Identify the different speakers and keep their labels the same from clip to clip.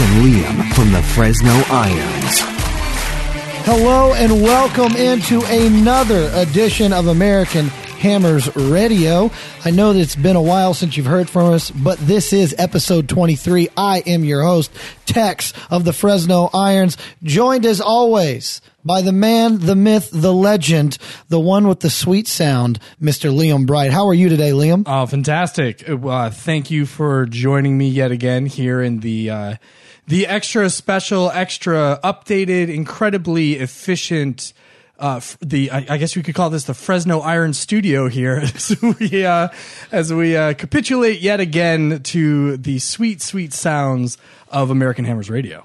Speaker 1: and Liam from the Fresno Irons.
Speaker 2: Hello and welcome into another edition of American Hammers Radio. I know that it's been a while since you've heard from us, but this is episode 23. I am your host, Tex of the Fresno Irons, joined as always by the man, the myth, the legend, the one with the sweet sound, Mr. Liam Bright. How are you today, Liam?
Speaker 3: Oh, fantastic! Uh, thank you for joining me yet again here in the uh, the extra special, extra updated, incredibly efficient. Uh, the I, I guess we could call this the Fresno Iron Studio here as we uh, as we uh, capitulate yet again to the sweet sweet sounds of American Hammers Radio.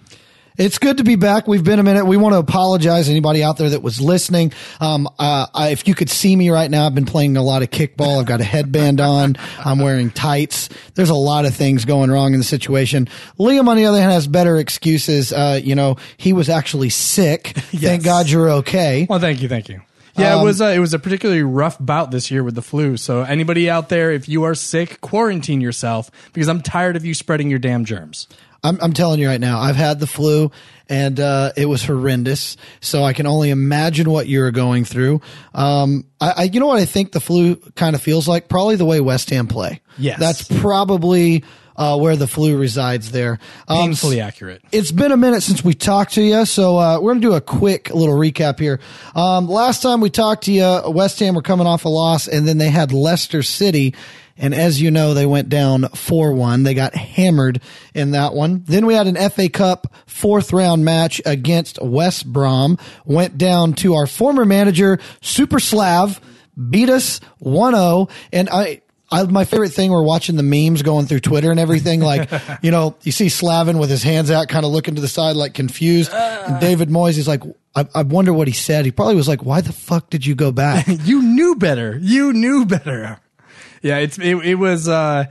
Speaker 2: It's good to be back. We've been a minute. We want to apologize to anybody out there that was listening. Um, uh, I, if you could see me right now, I've been playing a lot of kickball. I've got a headband on. I'm wearing tights. There's a lot of things going wrong in the situation. Liam, on the other hand, has better excuses. Uh, you know, he was actually sick. Thank God you're okay.
Speaker 3: Well, thank you, thank you. Yeah, it was uh, it was a particularly rough bout this year with the flu. So anybody out there, if you are sick, quarantine yourself because I'm tired of you spreading your damn germs.
Speaker 2: I'm, I'm telling you right now, I've had the flu and uh, it was horrendous. So I can only imagine what you're going through. Um, I, I, you know what I think the flu kind of feels like? Probably the way West Ham play.
Speaker 3: Yes.
Speaker 2: that's probably uh, where the flu resides. There, um,
Speaker 3: Painfully accurate.
Speaker 2: it's been a minute since we talked to you, so uh, we're going to do a quick little recap here. Um, last time we talked to you, West Ham were coming off a loss, and then they had Leicester City. And as you know, they went down 4 1. They got hammered in that one. Then we had an FA Cup fourth round match against West Brom. Went down to our former manager, Super Slav, beat us 1 0. And I, I, my favorite thing, we're watching the memes going through Twitter and everything. Like, you know, you see Slaven with his hands out, kind of looking to the side, like confused. And ah. David Moyes, he's like, I, I wonder what he said. He probably was like, why the fuck did you go back?
Speaker 3: you knew better. You knew better. Yeah, it's it, it was. Uh,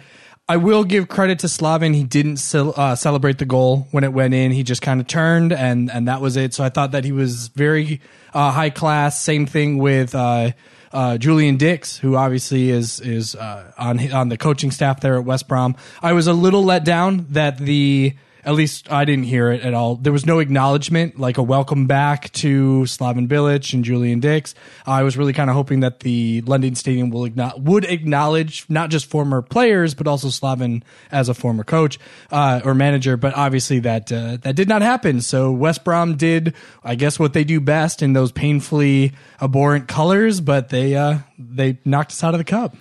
Speaker 3: I will give credit to Slaven. He didn't cel- uh, celebrate the goal when it went in. He just kind of turned and and that was it. So I thought that he was very uh, high class. Same thing with. Uh, uh, Julian Dicks, who obviously is is uh, on on the coaching staff there at West Brom, I was a little let down that the at least I didn't hear it at all. There was no acknowledgement, like a welcome back to Slaven Bilic and Julian Dicks. I was really kind of hoping that the London Stadium will acknow- would acknowledge not just former players, but also Slaven as a former coach uh, or manager. But obviously that uh, that did not happen. So West Brom did, I guess, what they do best in those painfully abhorrent colors, but they uh, they knocked us out of the cup.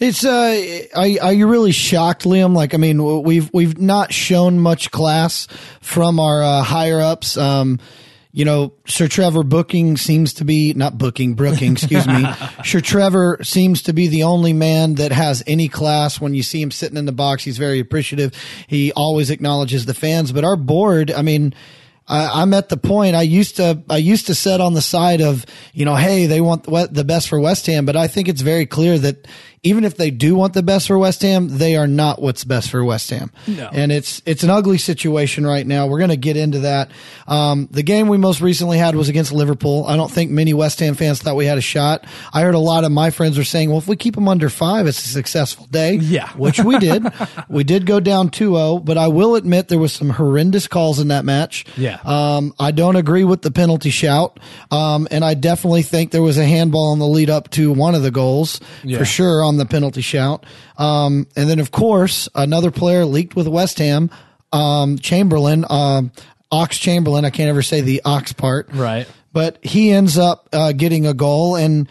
Speaker 2: It's uh, are, are you really shocked, Liam? Like, I mean, we've we've not shown much class from our uh, higher ups. Um, you know, Sir Trevor Booking seems to be not Booking Brooking, excuse me. Sir Trevor seems to be the only man that has any class. When you see him sitting in the box, he's very appreciative. He always acknowledges the fans. But our board, I mean. I, I'm at the point I used to I used to set on the side of you know hey they want the the best for West Ham but I think it's very clear that even if they do want the best for West Ham they are not what's best for West Ham
Speaker 3: No.
Speaker 2: and it's it's an ugly situation right now we're going to get into that um, the game we most recently had was against Liverpool I don't think many West Ham fans thought we had a shot I heard a lot of my friends were saying well if we keep them under five it's a successful day
Speaker 3: Yeah.
Speaker 2: which we did we did go down 2-0 but I will admit there was some horrendous calls in that match
Speaker 3: Yeah.
Speaker 2: um, I don't agree with the penalty shout. Um, and I definitely think there was a handball on the lead up to one of the goals
Speaker 3: Yeah.
Speaker 2: for sure on the penalty shout. Um, and then of course another player leaked with West Ham, um, Chamberlain, um, Ox Chamberlain. I can't ever say the Ox part.
Speaker 3: Right.
Speaker 2: But he ends up, uh, getting a goal. And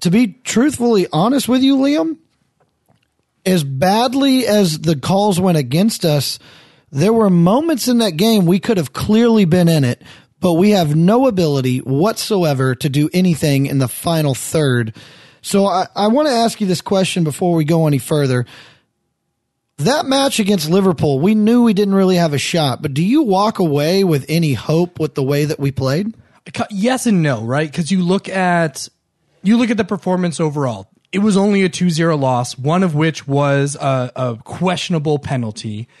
Speaker 2: to be truthfully honest with you, Liam, as badly as the calls went against us, there were moments in that game we could have clearly been in it, but we have no ability whatsoever to do anything in the final third. So I, I want to ask you this question before we go any further. That match against Liverpool, we knew we didn't really have a shot, but do you walk away with any hope with the way that we played?
Speaker 3: yes and no, right? Because you look at you look at the performance overall. It was only a 2-0 loss, one of which was a, a questionable penalty.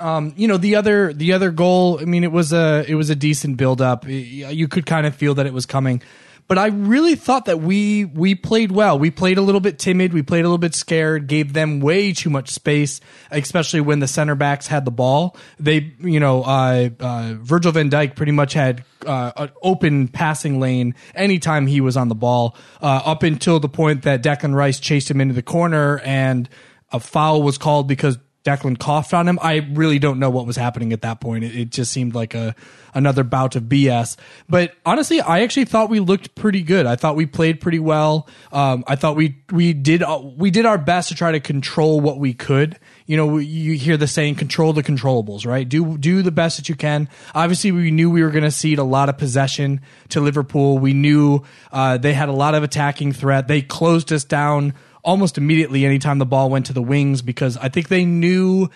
Speaker 3: Um, you know the other the other goal. I mean, it was a it was a decent build up. You could kind of feel that it was coming, but I really thought that we we played well. We played a little bit timid. We played a little bit scared. Gave them way too much space, especially when the center backs had the ball. They, you know, uh, uh, Virgil Van Dijk pretty much had uh, an open passing lane anytime he was on the ball, uh, up until the point that Declan Rice chased him into the corner and a foul was called because Declan coughed on him. I really don't know what was happening at that point. It, it, just seemed like a another bout of BS. But honestly, I actually thought we looked pretty good. I thought we played pretty well. Um, I thought we we did uh, we did our best to try to control what we could. You know, you hear the saying, "Control the controllables." Right? Do do the best that you can. Obviously, we knew we were going to cede a lot of possession to Liverpool. We knew uh, they had a lot of attacking threat. They closed us down almost immediately anytime the ball went to the wings because I think they knew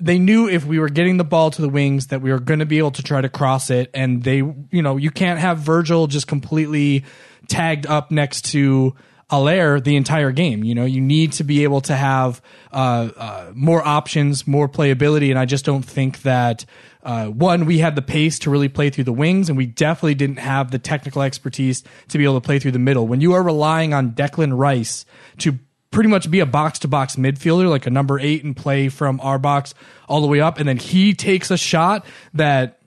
Speaker 3: they knew if we were getting the ball to the wings that we were going to be able to try to cross it. And they you know you can't have Virgil just completely tagged up next to Haller the entire game. You know, you need to be able to have uh, uh, more options, more playability, and I just don't think that uh, one, we had the pace to really play through the wings, and we definitely didn't have the technical expertise to be able to play through the middle. When you are relying on Declan Rice to pretty much be a box to box midfielder, like a number eight, and play from our box all the way up, and then he takes a shot that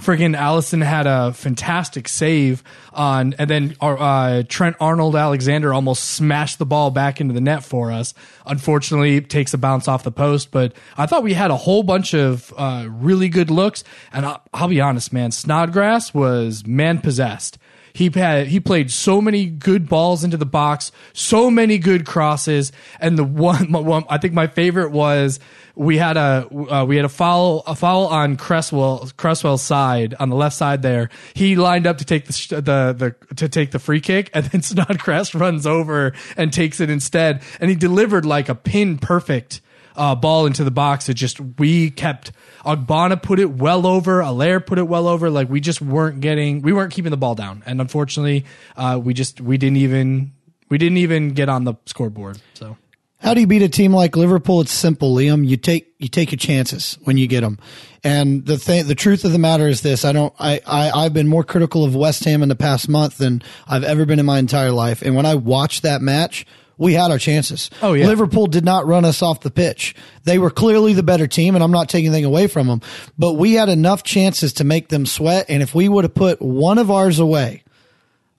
Speaker 3: friggin' Alisson had a fantastic save on, and then uh, Trent Arnold Alexander almost smashed the ball back into the net for us. Unfortunately, takes a bounce off the post, but I thought we had a whole bunch of uh, really good looks. And I'll, I'll be honest, man, Snodgrass was man possessed. He had he played so many good balls into the box, so many good crosses, and the one, one I think my favorite was we had a uh, we had a foul a foul on Cresswell Cresswell's side on the left side there. He lined up to take the the, the to take the free kick, and then Snodgrass runs over and takes it instead, and he delivered like a pin perfect uh, ball into the box. It just we kept Ogbonna put it well over, Haller put it well over. Like we just weren't getting, we weren't keeping the ball down, and unfortunately, uh, we just we didn't even we didn't even get on the scoreboard. So.
Speaker 2: How do you beat a team like Liverpool? It's simple, Liam. You take you take your chances when you get them. And the thing, the truth of the matter is this: I don't. I, I I've been more critical of West Ham in the past month than I've ever been in my entire life. And when I watched that match, we had our chances.
Speaker 3: Oh yeah.
Speaker 2: Liverpool did not run us off the pitch. They were clearly the better team and I'm not taking anything away from them, but we had enough chances to make them sweat. And if we would have put one of ours away,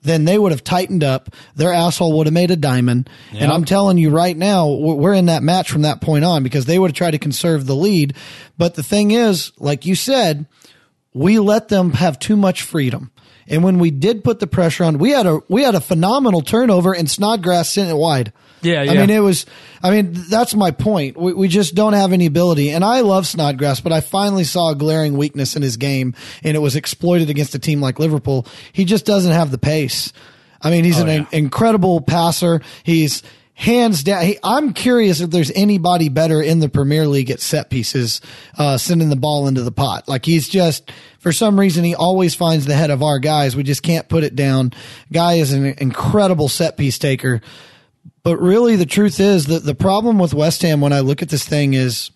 Speaker 2: then they would have tightened up. Their asshole would have made a diamond. Yep. And I'm telling you right now, we're in that match from that point on because they would have tried to conserve the lead. But the thing is, like you said, we let them have too much freedom. And when we did put the pressure on, we had a we had a phenomenal turnover and Snodgrass sent it wide.
Speaker 3: Yeah, yeah.
Speaker 2: I mean, it was. I mean, that's my point. We, we just don't have any ability. And I love Snodgrass, but I finally saw a glaring weakness in his game, and it was exploited against a team like Liverpool. He just doesn't have the pace. I mean, he's oh, an yeah. incredible passer. He's hands down. He, I'm curious if there's anybody better in the Premier League at set pieces, uh, sending the ball into the pot. Like he's just, for some reason, he always finds the head of our guys. We just can't put it down. Guy is an incredible set piece taker. But really, the truth is that the problem with West Ham when I look at this thing is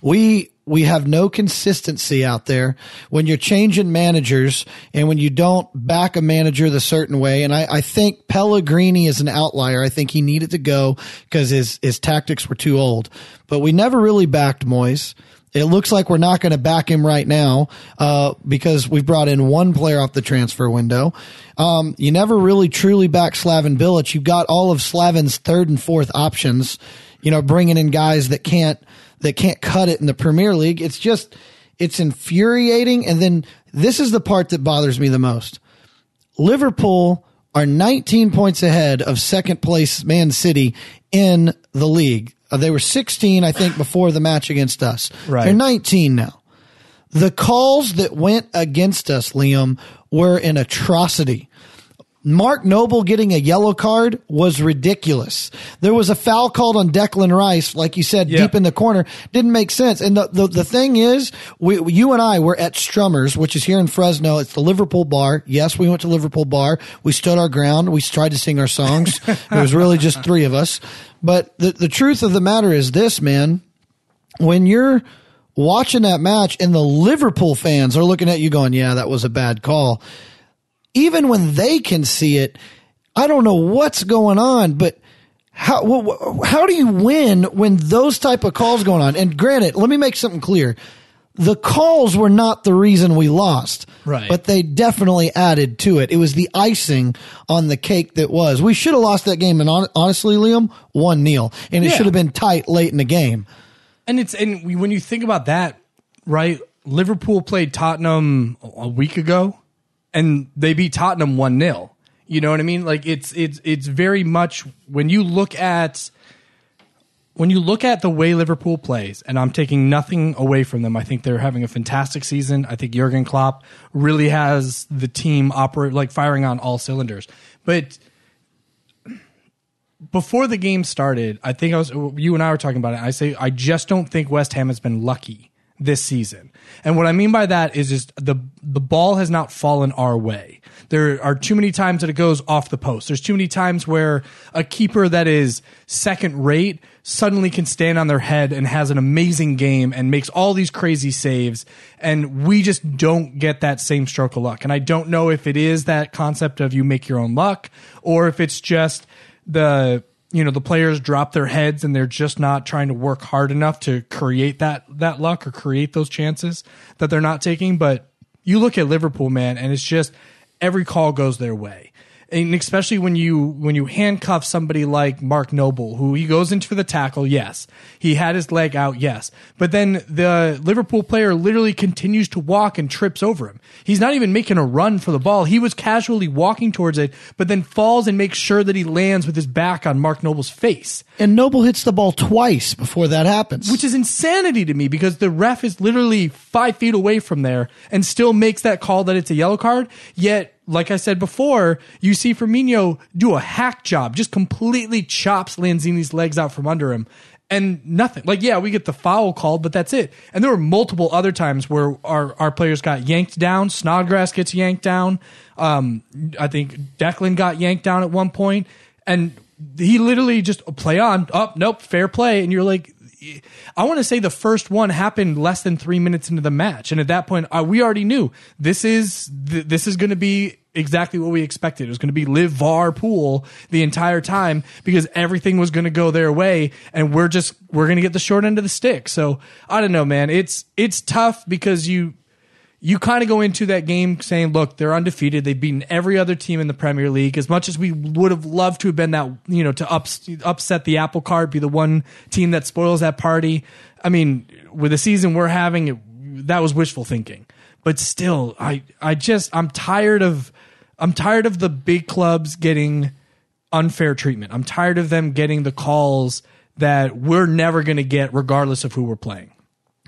Speaker 2: we we have no consistency out there when you're changing managers and when you don't back a manager the certain way. And I, I think Pellegrini is an outlier. I think he needed to go because his, his tactics were too old, but we never really backed Moyes. It looks like we're not going to back him right now uh, because we've brought in one player off the transfer window. Um, you never really truly back Slaven Bilic. You've got all of Slaven's third and fourth options. You know, bringing in guys that can't that can't cut it in the Premier League. It's just, it's infuriating. And then this is the part that bothers me the most. Liverpool are 19 points ahead of second place Man City in the league. Uh, they were 16, I think, before the match against us.
Speaker 3: Right.
Speaker 2: They're 19 now. The calls that went against us, Liam, were an atrocity. Mark Noble getting a yellow card was ridiculous. There was a foul called on Declan Rice, like you said, yeah. deep in the corner. Didn't make sense. And the, the, the thing is, we, you and I were at Strummers, which is here in Fresno. It's the Liverpool bar. Yes, we went to Liverpool bar. We stood our ground. We tried to sing our songs. it was really just three of us. But the, the truth of the matter is this, man. When you're watching that match and the Liverpool fans are looking at you going, yeah, that was a bad call even when they can see it, I don't know what's going on, but how how do you win when those type of calls going on? And granted, let me make something clear. The calls were not the reason we lost.
Speaker 3: Right.
Speaker 2: But they definitely added to it. It was the icing on the cake that was. We should have lost that game and hon- honestly, Liam, 1 nil. And it
Speaker 3: Yeah.
Speaker 2: should have been tight late in the game.
Speaker 3: And it's and when you think about that, right? Liverpool played Tottenham a week ago, and they beat Tottenham one 0 You know what I mean? Like it's it's it's very much when you look at when you look at the way Liverpool plays, and I'm taking nothing away from them. I think they're having a fantastic season. I think Jurgen Klopp really has the team operate like firing on all cylinders. But before the game started, I think I was you and I were talking about it. I say I just don't think West Ham has been lucky this season. And what I mean by that is just the the ball has not fallen our way. There are too many times that it goes off the post. There's too many times where a keeper that is second rate suddenly can stand on their head and has an amazing game and makes all these crazy saves and we just don't get that same stroke of luck. And I don't know if it is that concept of you make your own luck or if it's just the you know the players drop their heads and they're just not trying to work hard enough to create that that luck or create those chances that they're not taking. But you look at Liverpool man and it's just every call goes their way and especially when you when you handcuff somebody like Mark Noble, who he goes into the tackle, yes, he had his leg out, yes, but then the Liverpool player literally continues to walk and trips over him. He's not even making a run for the ball; he was casually walking towards it, but then falls and makes sure that he lands with his back on Mark Noble's face
Speaker 2: And Noble hits the ball twice before that happens.
Speaker 3: which is insanity to me because the ref is literally five feet away from there and still makes that call that it's a yellow card. Yet, like I said before, you see Firmino do a hack job, just completely chops Lanzini's legs out from under him. And nothing. Like, yeah, we get the foul called, but that's it. And there were multiple other times where our, our players got yanked down. Snodgrass gets yanked down. Um, I think Declan got yanked down at one point. And he literally just play on. Oh, nope, fair play. And you're like, I want to say the first one happened less than three minutes into the match, and at that point, uh, we already knew this is th- this is going to be exactly what we expected. It was going to be live var pool the entire time because everything was going to go their way, and we're just we're going to get the short end of the stick. So I don't know, man. It's it's tough because you you kind of go into that game saying, look, they're undefeated. They've beaten every other team in the Premier League. As much as we would have loved to have been that, you know, to ups, upset the apple cart, be the one team that spoils that party. I mean, with the season we're having, it, that was wishful thinking. But still, I, I just, I'm tired of, I'm tired of the big clubs getting unfair treatment. I'm tired of them getting the calls that we're never going to get regardless of who we're playing.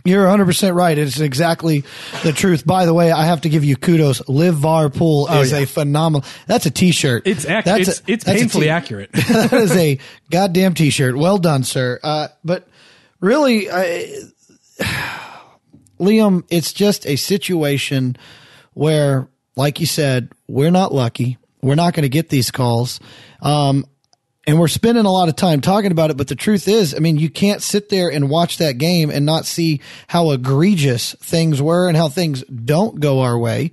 Speaker 2: You're 100% right. It's exactly the truth. By the way, I have to give you kudos. Live Var Pool is
Speaker 3: yeah.
Speaker 2: a phenomenal. That's a t-shirt.
Speaker 3: It's ac-
Speaker 2: That's
Speaker 3: it's,
Speaker 2: a-
Speaker 3: it's
Speaker 2: that's
Speaker 3: painfully
Speaker 2: t-
Speaker 3: accurate.
Speaker 2: that is a goddamn t-shirt. Well done, sir. Uh, but really, I, Liam, it's just a situation where, like you said, we're not lucky. We're not going to get these calls. Um, and we're spending a lot of time talking about it, but the truth is, I mean, you can't sit there and watch that game and not see how egregious things were and how things don't go our way.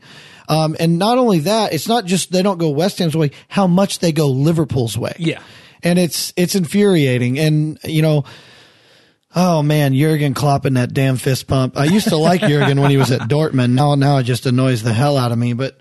Speaker 2: Um, and not only that, it's not just they don't go West Ham's way, how much they go Liverpool's way.
Speaker 3: Yeah.
Speaker 2: And it's, it's infuriating. And, you know, oh man, Jurgen Klopp and that damn fist pump. I used to like Jurgen when he was at Dortmund. Now, now it just annoys the hell out of me, but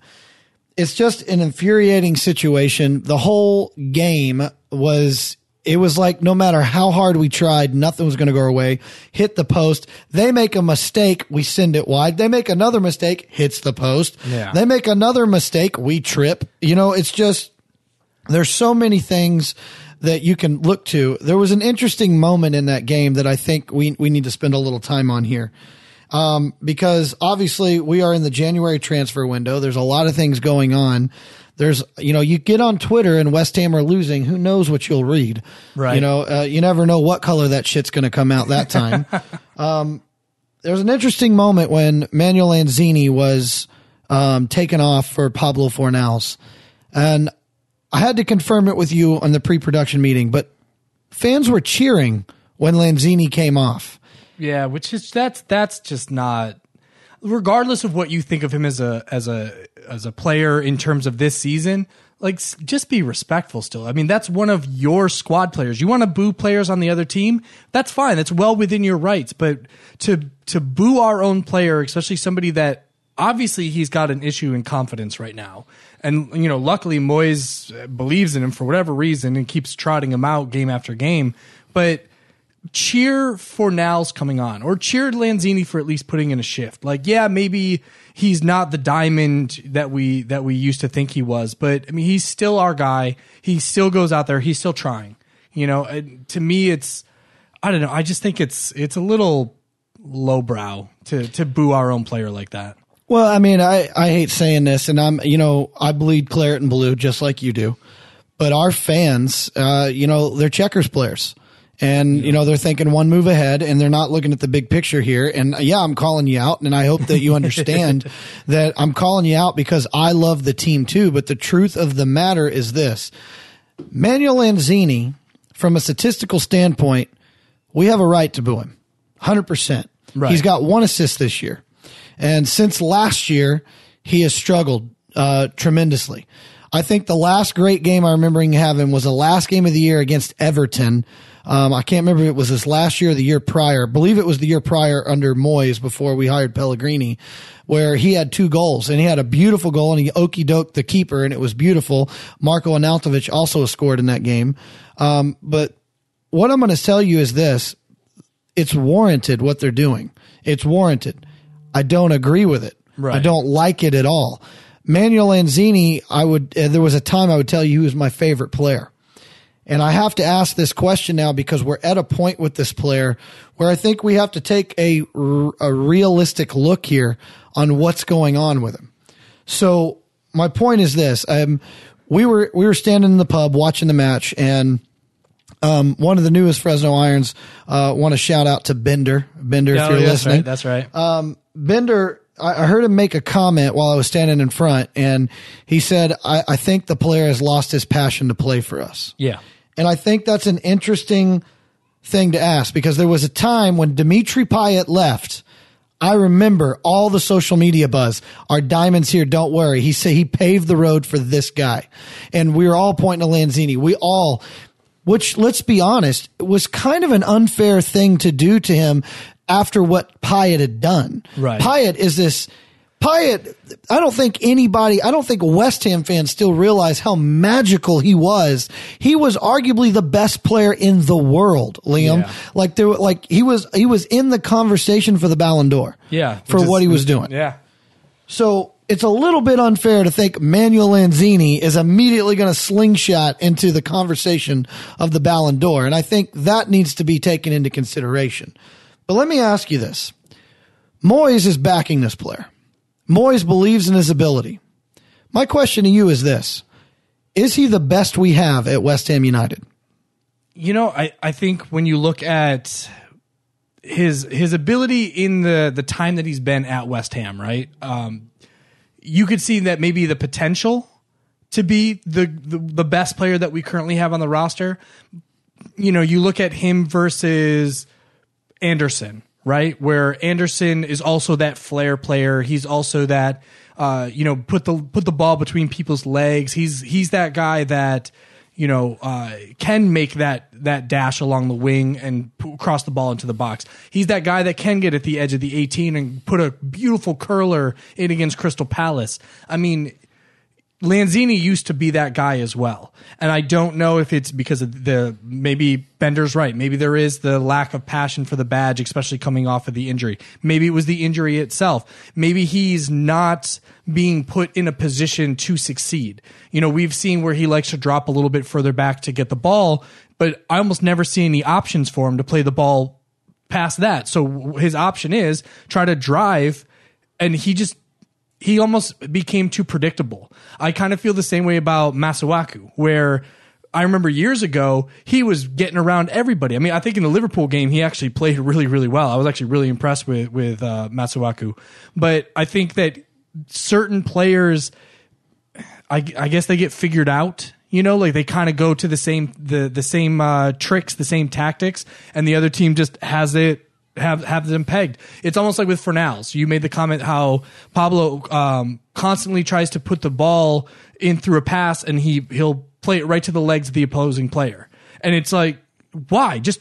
Speaker 2: it's just an infuriating situation. The whole game was, it was like no matter how hard we tried, nothing was going to go our way. Hit the post. They make a mistake. We send it wide. They make another mistake, hits the post.
Speaker 3: Yeah.
Speaker 2: They make another mistake. We trip. You know, it's just, there's so many things that you can look to. There was an interesting moment in that game that I think we, we need to spend a little time on here. Um, because obviously we are in the January transfer window. There's a lot of things going on. There's, you know, you get on Twitter and West Ham are losing. Who knows what you'll read?
Speaker 3: Right.
Speaker 2: You know, uh, you never know what color that shit's going to come out that time. um, there was an interesting moment when Manuel Lanzini was, um, taken off for Pablo Fornals. And I had to confirm it with you on the pre-production meeting, but fans were cheering when Lanzini came off.
Speaker 3: Yeah, which is that's that's just not. regardless of what you think of him as a as a as a player in terms of this season, like just be respectful still. I mean, that's one of your squad players. You want to boo players on the other team? That's fine. That's well within your rights. But to to boo our own player, especially somebody that obviously he's got an issue in confidence right now. And you know, luckily Moyes uh, believes in him for whatever reason and keeps trotting him out game after game. But cheer Fornals coming on or cheer Lanzini for at least putting in a shift. Like, yeah, maybe he's not the diamond that we that we used to think he was, but I mean, he's still our guy. He still goes out there. He's still trying. You know, to me, it's I don't know. I just think it's it's a little lowbrow to to boo our own player like that.
Speaker 2: Well, I mean, I, I hate saying this, and I'm, you know, I bleed claret and blue just like you do. But our fans, uh, you know, they're checkers players. And, you know, they're thinking one move ahead and they're not looking at the big picture here. And yeah, I'm calling you out. And I hope that you understand that I'm calling you out because I love the team too. But the truth of the matter is this Manuel Lanzini, from a statistical standpoint, we have a right to boo him. 100%.
Speaker 3: Right.
Speaker 2: He's got one assist this year. And since last year, he has struggled uh, tremendously. I think the last great game I remember him having was the last game of the year against Everton. Um, I can't remember if it was this last year or the year prior. I believe it was the year prior under Moyes before we hired Pellegrini, where he had two goals and he had a beautiful goal and he okey doked the keeper and it was beautiful. Marko Arnautovic also scored in that game. Um, but what I'm going to tell you is this it's warranted what they're doing. It's warranted. I don't agree with it.
Speaker 3: Right.
Speaker 2: I don't like it at all. Manuel Lanzini, I would, uh, there was a time I would tell you he was my favorite player. And I have to ask this question now because we're at a point with this player where I think we have to take a, a realistic look here on what's going on with him. So my point is this: um, we were we were standing in the pub watching the match, and um, one of the newest Fresno Irons uh, want to shout out to Bender. Bender, if
Speaker 3: Oh,
Speaker 2: you're
Speaker 3: that's
Speaker 2: listening,
Speaker 3: right. That's right.
Speaker 2: um, Bender, I I heard him make a comment while I was standing in front, and he said, I, I think the player has lost his passion to play for us.
Speaker 3: yeah.
Speaker 2: And I think that's an interesting thing to ask because there was a time when Dimitri Payet left. I remember all the social media buzz. Our diamonds here, don't worry. He said he paved the road for this guy. And we were all pointing to Lanzini. We all, which let's be honest, was kind of an unfair thing to do to him after what Payet had done.
Speaker 3: Right.
Speaker 2: Payet is this Payet, I don't think anybody, I don't think West Ham fans still realize how magical he was. He was arguably the best player in the world, Liam.
Speaker 3: Yeah.
Speaker 2: Like there, like he was, he was in the conversation for the Ballon d'Or.
Speaker 3: Yeah.
Speaker 2: For what he was doing.
Speaker 3: Yeah.
Speaker 2: So it's a little bit unfair to think Manuel Lanzini is immediately going to slingshot into the conversation of the Ballon d'Or. And I think that needs to be taken into consideration. But let me ask you this. Moyes is backing this player. Moyes believes in his ability. My question to you is this. Is he the best we have at West Ham United?
Speaker 3: You know, I, I think when you look at his his ability in the the time that he's been at West Ham, right? Um, you could see that maybe the potential to be the, the the best player that we currently have on the roster. You know, you look at him versus Anderson, right? Where Anderson is also that flair player. He's also that uh, you know, put the put the ball between people's legs. He's he's that guy that you know uh, can make that that dash along the wing and p- cross the ball into the box. He's that guy that can get at the edge of the 18 and put a beautiful curler in against Crystal Palace. I mean, Lanzini used to be that guy as well. And I don't know if it's because of the maybe Bender's right. Maybe there is the lack of passion for the badge, especially coming off of the injury. Maybe it was the injury itself. Maybe he's not being put in a position to succeed. You know, we've seen where he likes to drop a little bit further back to get the ball, but I almost never see any options for him to play the ball past that. So his option is try to drive and he just he almost became too predictable. I kind of feel the same way about Masuaku, where I remember years ago he was getting around everybody. I mean, I think in the Liverpool game he actually played really, really well. I was actually really impressed with with uh, Masuaku, but I think that certain players, I, I guess they get figured out. You know, like they kind of go to the same the the same uh, tricks, the same tactics, and the other team just has it have have them pegged. It's almost like with Fornals. You made the comment how Pablo um, constantly tries to put the ball in through a pass, and he he'll play it right to the legs of the opposing player, and it's like why just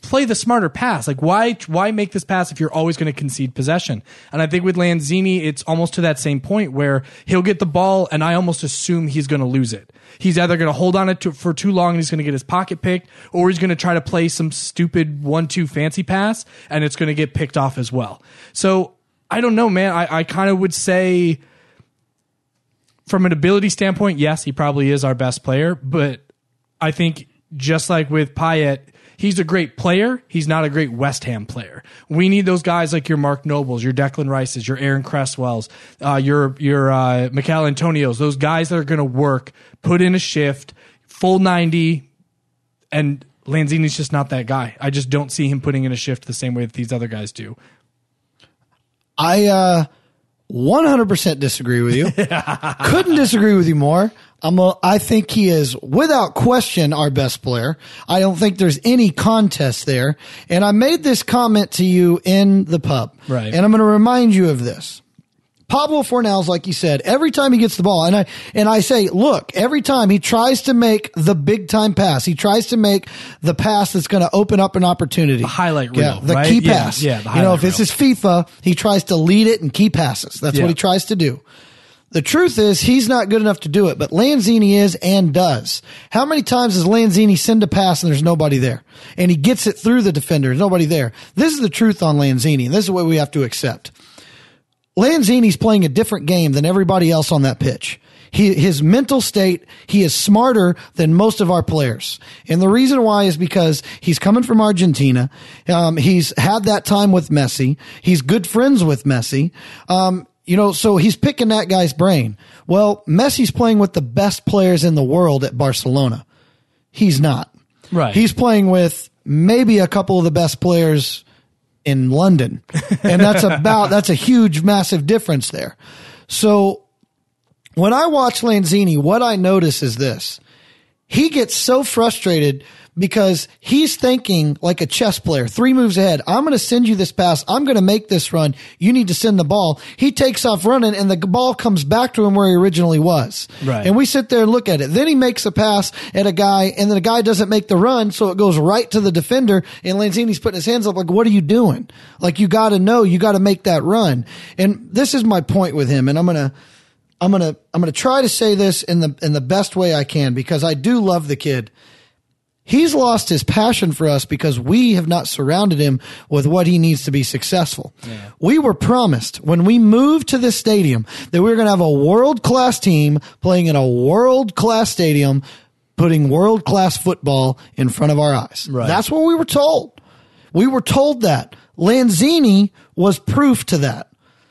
Speaker 3: play the smarter pass. Like why why make this pass if you're always going to concede possession? And I think with Lanzini, it's almost to that same point where he'll get the ball, and I almost assume he's going to lose it. He's either going to hold on it to, for too long and he's going to get his pocket picked, or he's going to try to play some stupid one-two fancy pass and it's going to get picked off as well. So I don't know, man. I, I kind of would say, from an ability standpoint, yes, he probably is our best player, but I think just like with Payet, he's a great player. He's not a great West Ham player. We need those guys like your Mark Nobles, your Declan Rices, your Aaron Cresswells, uh, your your uh, Michail Antonios. Those guys that are going to work, put in a shift, full ninety, and Lanzini's just not that guy. I just don't see him putting in a shift the same way that these other guys do.
Speaker 2: I uh, 100% disagree with you. Couldn't disagree with you more. I'm a, I think he is without question our best player. I don't think there's any contest there. And I made this comment to you in the pub.
Speaker 3: Right.
Speaker 2: And I'm going to remind you of this. Pablo Fornals, like you said, every time he gets the ball, and I and I say, look, every time he tries to make the big time pass, he tries to make the pass that's going to open up an opportunity. The
Speaker 3: highlight reel,
Speaker 2: yeah, the
Speaker 3: right?
Speaker 2: key pass.
Speaker 3: yeah, the
Speaker 2: you know, if it's
Speaker 3: reel.
Speaker 2: his FIFA, he tries to lead it and key passes. That's
Speaker 3: Yeah.
Speaker 2: what he tries to do. The truth is, he's not good enough to do it, but Lanzini is and does. How many times does Lanzini send a pass and there's nobody there? And he gets it through the defender, there's nobody there. This is the truth on Lanzini, and this is what we have to accept. Lanzini's playing a different game than everybody else on that pitch. He, his mental state, he is smarter than most of our players. And the reason why is because he's coming from Argentina. Um, he's had that time with Messi. He's good friends with Messi. Um, you know, so he's picking that guy's brain. Well, Messi's playing with the best players in the world at Barcelona. He's not.
Speaker 3: Right.
Speaker 2: He's playing with maybe a couple of the best players in London. And that's about, that's a huge, massive difference there. So when I watch Lanzini, what I notice is this. He gets so frustrated because he's thinking like a chess player, three moves ahead. I'm going to send you this pass. I'm going to make this run. You need to send the ball. He takes off running and the ball comes back to him where he originally was.
Speaker 3: Right.
Speaker 2: And we sit there and look at it. Then he makes a pass at a guy and then the guy doesn't make the run. So it goes right to the defender and Lanzini's putting his hands up like, what are you doing? Like you got to know, you got to make that run. And this is my point with him. And I'm going to, I'm going to, I'm going to try to say this in the, in the best way I can because I do love the kid. He's lost his passion for us because we have not surrounded him with what he needs to be successful. We were promised when we moved to this stadium that we were going to have a world class team playing in a world class stadium, putting world class football in front of our eyes.
Speaker 3: Right.
Speaker 2: That's what we were told. We were told that. Lanzini was proof to that.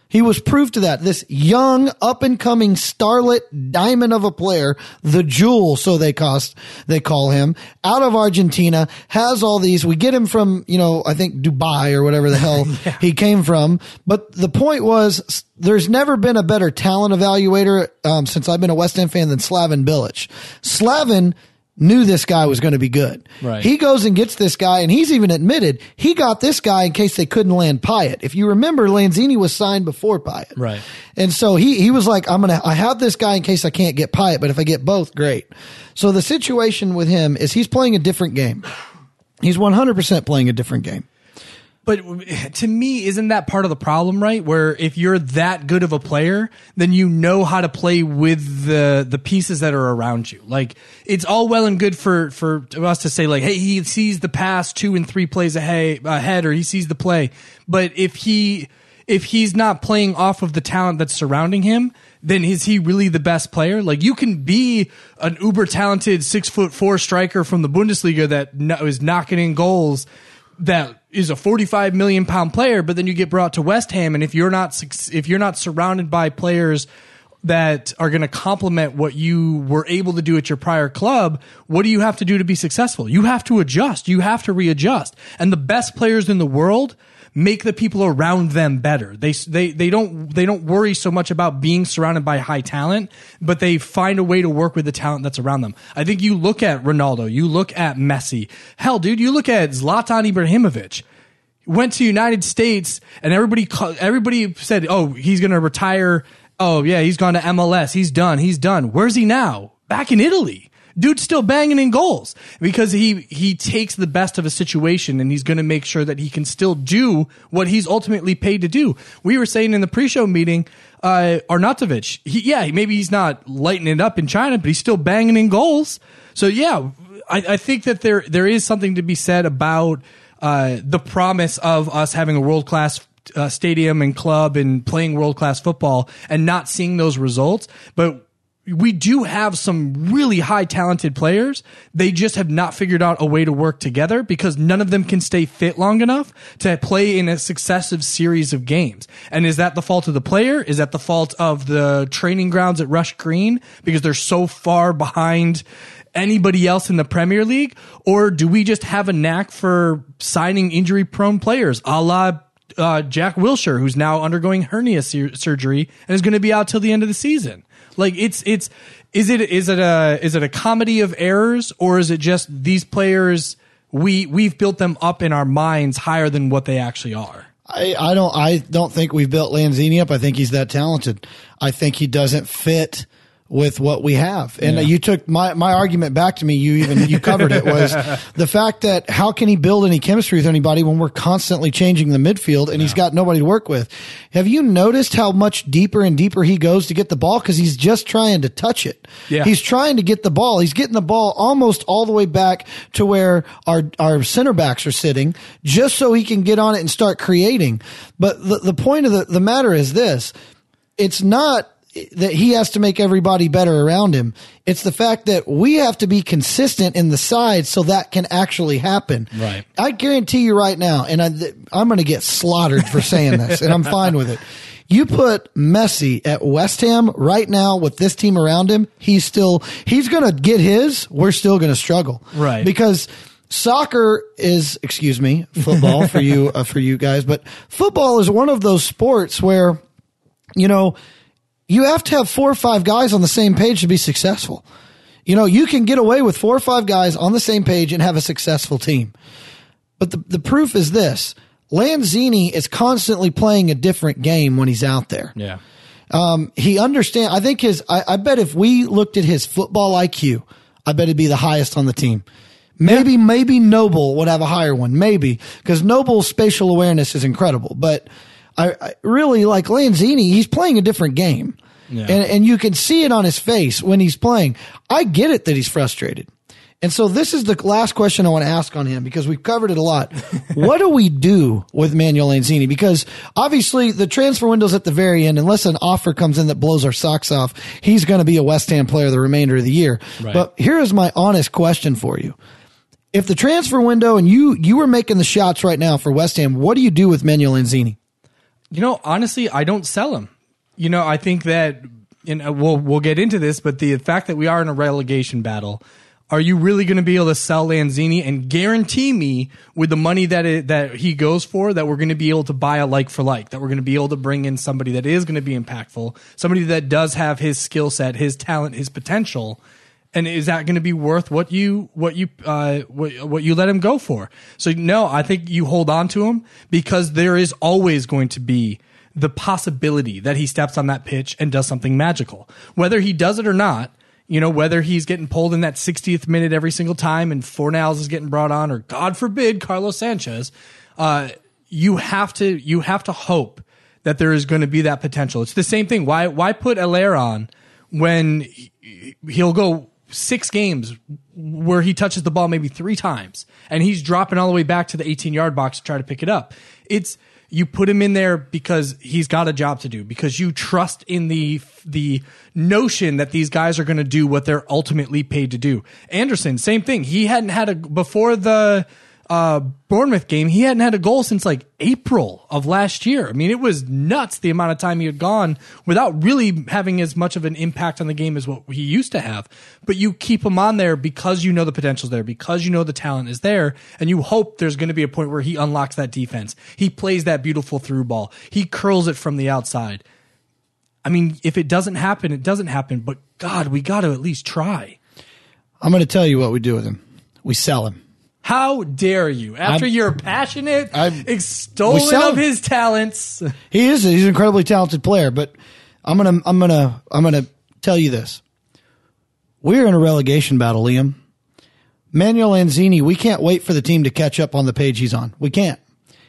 Speaker 2: He was proof to that. This young, up and coming starlet diamond of a player, the jewel, so they cost, they call him, out of Argentina, has all these. We get him from, you know, I think Dubai or whatever the hell he came from. But the point was, there's never been a better talent evaluator, um, since I've been a West Ham fan than Slaven Bilic. Slaven knew this guy was going to be good.
Speaker 3: Right.
Speaker 2: He goes and gets this guy, and he's even admitted he got this guy in case they couldn't land Payet. If you remember, Lanzini was signed before Payet.
Speaker 3: Right.
Speaker 2: And so he, he was like, I'm going to, I have this guy in case I can't get Payet, but if I get both, great. So the situation with him is he's playing a different game. He's 100% playing a different game.
Speaker 3: But to me, isn't that part of the problem, right? Where if you're that good of a player, then you know how to play with the the pieces that are around you. Like it's all well and good for for us to say like, hey, he sees the pass two and three plays ahead, ahead or he sees the play. But if he if he's not playing off of the talent that's surrounding him, then is he really the best player? Like you can be an uber talented six foot four striker from the Bundesliga that no, knocking in goals that is a 45 million pound player, but then you get brought to West Ham, and if you're not if you're not surrounded by players that are going to complement what you were able to do at your prior club, what do you have to do to be successful? You have to adjust. You have to readjust. And the best players in the world make the people around them better. They they they don't they don't worry so much about being surrounded by high talent, but they find a way to work with the talent that's around them. I think you look at Ronaldo, you look at Messi. Hell, dude, you look at Zlatan Ibrahimovic went to United States and everybody everybody said, "Oh, he's going to retire. Oh, yeah, he's gone to MLS. He's done. He's done." Where's he now? Back in Italy. Dude's still banging in goals because he he takes the best of a situation and he's going to make sure that he can still do what he's ultimately paid to do. We were saying in the pre-show meeting, uh, Arnautovic, he, yeah, maybe he's not lighting it up in China, but he's still banging in goals. So yeah, I, I think that there there is something to be said about uh, the promise of us having a world class uh, stadium and club and playing world class football and not seeing those results, but we do have some really high talented players. They just have not figured out a way to work together because none of them can stay fit long enough to play in a successive series of games. And is that the fault of the player? Is that the fault of the training grounds at Rush Green because they're so far behind anybody else in the Premier League? Or do we just have a knack for signing injury prone players a la uh, Jack Wilshere, who's now undergoing hernia sur- surgery and is going to be out till the end of the season? Like it's it's is it is it a is it a comedy of errors or is it just these players we we've built them up in our minds higher than what they actually are?
Speaker 2: I, I don't I don't think we've built Lanzini up. I think he's that talented. I think he doesn't fit with what we have. And
Speaker 3: Yeah.
Speaker 2: you took my, my argument back to me. You even, you covered it was the fact that how can he build any chemistry with anybody when we're constantly changing the midfield and he's got nobody to work with? Have you noticed how much deeper and deeper he goes to get the ball? Cause he's just trying to touch it.
Speaker 3: Yeah.
Speaker 2: He's trying to get the ball. He's getting the ball almost all the way back to where our, our center backs are sitting just so he can get on it and start creating. But the, the point of the, the matter is this. It's not that he has to make everybody better around him. It's the fact that we have to be consistent in the side so that can actually happen.
Speaker 3: Right.
Speaker 2: I guarantee you right now, and I, I'm going to get slaughtered for saying this, and I'm fine with it. You put Messi at West Ham right now with this team around him, he's still, he's going to get his. We're still going to struggle.
Speaker 3: Right.
Speaker 2: Because soccer is, excuse me, football for you, uh, for you guys, but football is one of those sports where, you know, you have to have four or five guys on the same page to be successful. You know, you can get away with four or five guys on the same page and have a successful team. But the, the proof is this. Lanzini is constantly playing a different game when he's out there.
Speaker 3: Yeah.
Speaker 2: Um, he understand. I think his. I, I bet if we looked at his football IQ, I bet it'd be the highest on the team. Maybe maybe Noble would have a higher one. Maybe because Noble's spatial awareness is incredible. But I, I really like Lanzini. He's playing a different game,
Speaker 3: Yeah.
Speaker 2: and and you can see it on his face when he's playing. I get it that he's frustrated. And so this is the last question I want to ask on him because we've covered it a lot. what do we do with Manuel Lanzini? Because obviously the transfer window's at the very end. Unless an offer comes in that blows our socks off, he's going to be a West Ham player the remainder of the year.
Speaker 3: Right.
Speaker 2: But here is my honest question for you. If the transfer window and you, you were making the shots right now for West Ham, what do you do with Manuel Lanzini?
Speaker 3: You know, honestly, I don't sell him. You know, I think that and uh, we'll we'll get into this, but the fact that we are in a relegation battle, are you really going to be able to sell Lanzini and guarantee me with the money that it, that he goes for that we're going to be able to buy a like for like, that we're going to be able to bring in somebody that is going to be impactful, somebody that does have his skill set, his talent, his potential, and is that going to be worth what you what you uh what, what you let him go for? So no, I think you hold on to him because there is always going to be the possibility that he steps on that pitch and does something magical. Whether he does it or not, you know, whether he's getting pulled in that 60th minute every single time and Fornals is getting brought on or God forbid Carlos Sanchez, uh you have to you have to hope that there is going to be that potential. It's the same thing. Why why put Haller on when he- he'll go six games where he touches the ball maybe three times and he's dropping all the way back to the 18 yard box to try to pick it up. It's you put him in there because he's got a job to do because you trust in the the notion that these guys are going to do what they're ultimately paid to do. Anderson, same thing. He hadn't had a before the uh, Bournemouth game, he hadn't had a goal since like April of last year. I mean, it was nuts the amount of time he had gone without really having as much of an impact on the game as what he used to have. But you keep him on there because you know the potential's there, because you know the talent is there, and you hope there's going to be a point where he unlocks that defense. He plays that beautiful through ball. He curls it from the outside. I mean, if it doesn't happen, it doesn't happen. But God, we got to at least try.
Speaker 2: I'm going to tell you what we do with him. We sell him.
Speaker 3: How dare you? After
Speaker 2: I'm-
Speaker 3: you're passionate,
Speaker 2: I'm-
Speaker 3: extolling
Speaker 2: sell-
Speaker 3: of his talents.
Speaker 2: He is. He's an incredibly talented player, but I'm gonna, I'm gonna, I'm gonna tell you this. We're in a relegation battle, Liam. Manuel Lanzini, we can't wait for the team to catch up on the page he's on. We can't.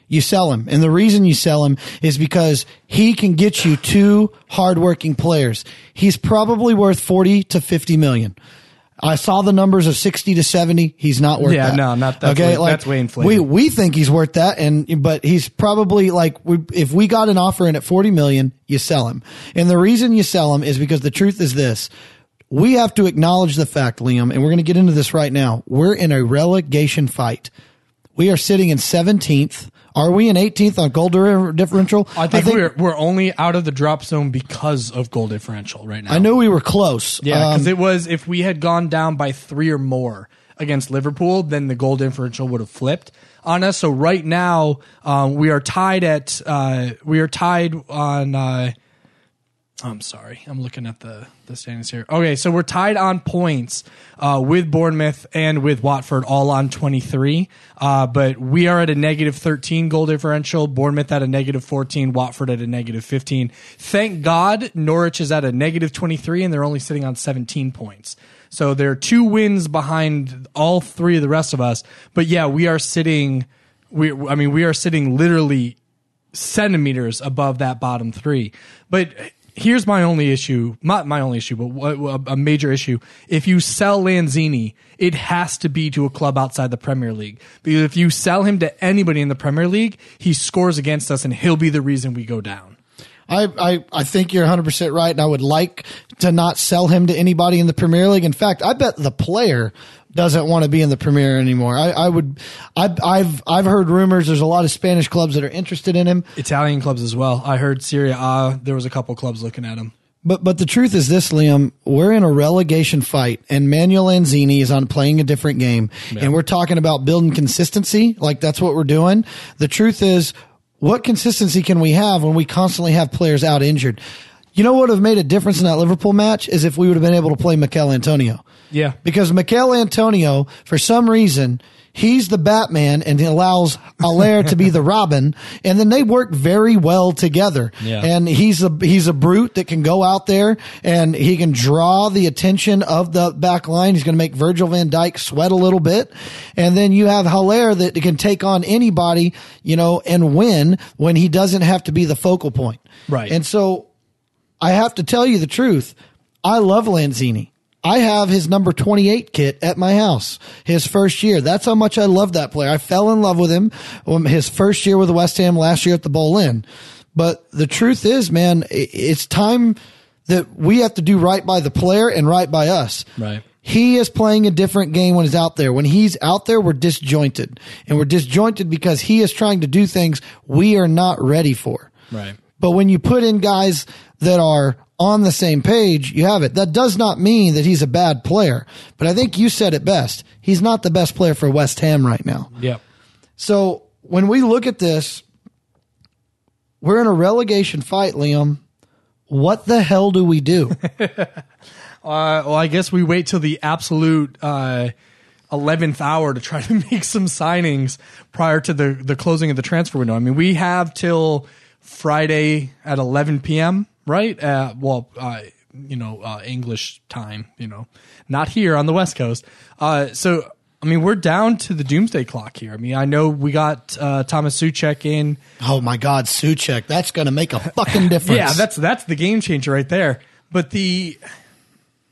Speaker 2: You sell him. And the reason you sell him is because he can get you two hardworking players. He's probably worth 40 to 50 million. I saw the numbers of 60 to 70. He's not worth that.
Speaker 3: Yeah,
Speaker 2: that.
Speaker 3: no, not- that. Okay. way- that's way inflated.
Speaker 2: We, we think he's worth that. And, but he's probably like, we, if we got an offer in at 40 million, you sell him. And the reason you sell him is because the truth is this. We have to acknowledge the fact, Liam, and we're going to get into this right now. We're in a relegation fight. We are sitting in 17th. Are we in 18th on goal differential?
Speaker 3: I think, we're we're only out of the drop zone because of goal differential right now.
Speaker 2: I know we were close.
Speaker 3: Yeah, because
Speaker 2: Um,
Speaker 3: it was if we had gone down by three or more against Liverpool, then the goal differential would have flipped on us. So right now, um, we are tied at uh, we are tied on. Uh, I'm sorry, I'm looking at the the standings here. Okay, so we're tied on points uh, with Bournemouth and with Watford, all on 23. Uh, but we are at a negative 13 goal differential. Bournemouth at a negative 14. Watford at a negative 15. Thank God Norwich is at a negative 23, and they're only sitting on 17 points. So they're two wins behind all three of the rest of us. But yeah, we are sitting. We, I mean, we are sitting literally centimeters above that bottom three. But here's my only issue, not my only issue, but a major issue. If you sell Lanzini, it has to be to a club outside the Premier League. Because if you sell him to anybody in the Premier League, he scores against us and he'll be the reason we go down.
Speaker 2: I, I, I think you're 100% right. And I would like to not sell him to anybody in the Premier League. In fact, I bet the player doesn't want to be in the Premier anymore. I, I would, I, I've, I've heard rumors. There's a lot of Spanish clubs that are interested in him.
Speaker 3: Italian clubs as well. I heard Serie A, there was a couple clubs looking at him.
Speaker 2: But but the truth is this, Liam, we're in a relegation fight, and Manuel Lanzini is on playing a different game, and we're talking about building consistency. Like that's what we're doing. The truth is, what consistency can we have when we constantly have players out injured? You know what would have made a difference in that Liverpool match is if we would have been able to play Michail Antonio.
Speaker 3: Yeah.
Speaker 2: Because Michail Antonio, for some reason, he's the Batman and he allows Haller to be the Robin, and then they work very well together.
Speaker 3: Yeah.
Speaker 2: And he's a he's a brute that can go out there and he can draw the attention of the back line. He's going to make Virgil van Dijk sweat a little bit, and then you have Haller that can take on anybody, you know, and win when he doesn't have to be the focal point.
Speaker 3: Right.
Speaker 2: And so I have to tell you the truth. I love Lanzini. I have his number 28 kit at my house. His first year. That's how much I love that player. I fell in love with him um, his first year with West Ham last year at the Boleyn. But the truth is, man, it's time that we have to do right by the player and right by us.
Speaker 3: Right.
Speaker 2: He is playing a different game when he's out there. When he's out there, we're disjointed. And we're disjointed because he is trying to do things we are not ready for.
Speaker 3: Right.
Speaker 2: But when you put in guys that are on the same page, you have it. That does not mean that he's a bad player. But I think you said it best. He's not the best player for West Ham right now.
Speaker 3: Yep.
Speaker 2: So when we look at this, we're in a relegation fight, Liam. What the hell do we do?
Speaker 3: Uh, well, I guess we wait till the absolute uh, eleventh hour to try to make some signings prior to the the closing of the transfer window. I mean, we have till Friday at eleven p.m. Right? Uh, well, uh, you know, uh, English time. You know, not here on the West Coast. Uh, so. I mean, we're down to the doomsday clock here. I mean, I know we got uh, Thomas Soucek in.
Speaker 2: oh my God, Soucek. That's going to make a fucking difference.
Speaker 3: Yeah, that's that's the game changer right there. But the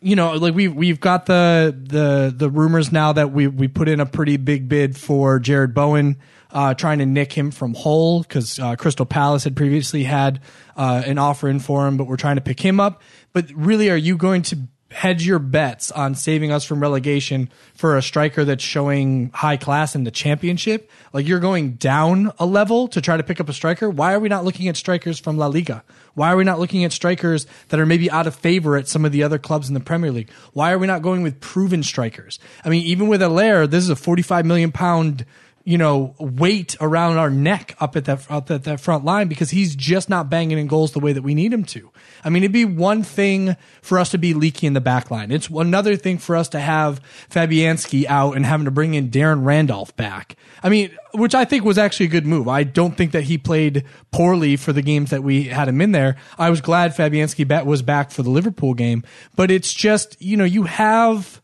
Speaker 3: you know, like we've we've got the the the rumors now that we we put in a pretty big bid for Jarrod Bowen, uh, trying to nick him from Hull because uh, Crystal Palace had previously had uh, an offer in for him, but we're trying to pick him up. But really, are you going to hedge your bets on saving us from relegation for a striker that's showing high class in the championship? Like you're going down a level to try to pick up a striker. Why are we not looking at strikers from La Liga? Why are we not looking at strikers that are maybe out of favor at some of the other clubs in the Premier League? Why are we not going with proven strikers? I mean, even with Haller, this is a 45 million pound you know, weight around our neck up at that up at that front line because he's just not banging in goals the way that we need him to. I mean, it'd be one thing for us to be leaky in the back line. It's another thing for us to have Fabianski out and having to bring in Darren Randolph back. I mean, which I think was actually a good move. I don't think that he played poorly for the games that we had him in there. I was glad Fabianski was back for the Liverpool game, but it's just, you know, you have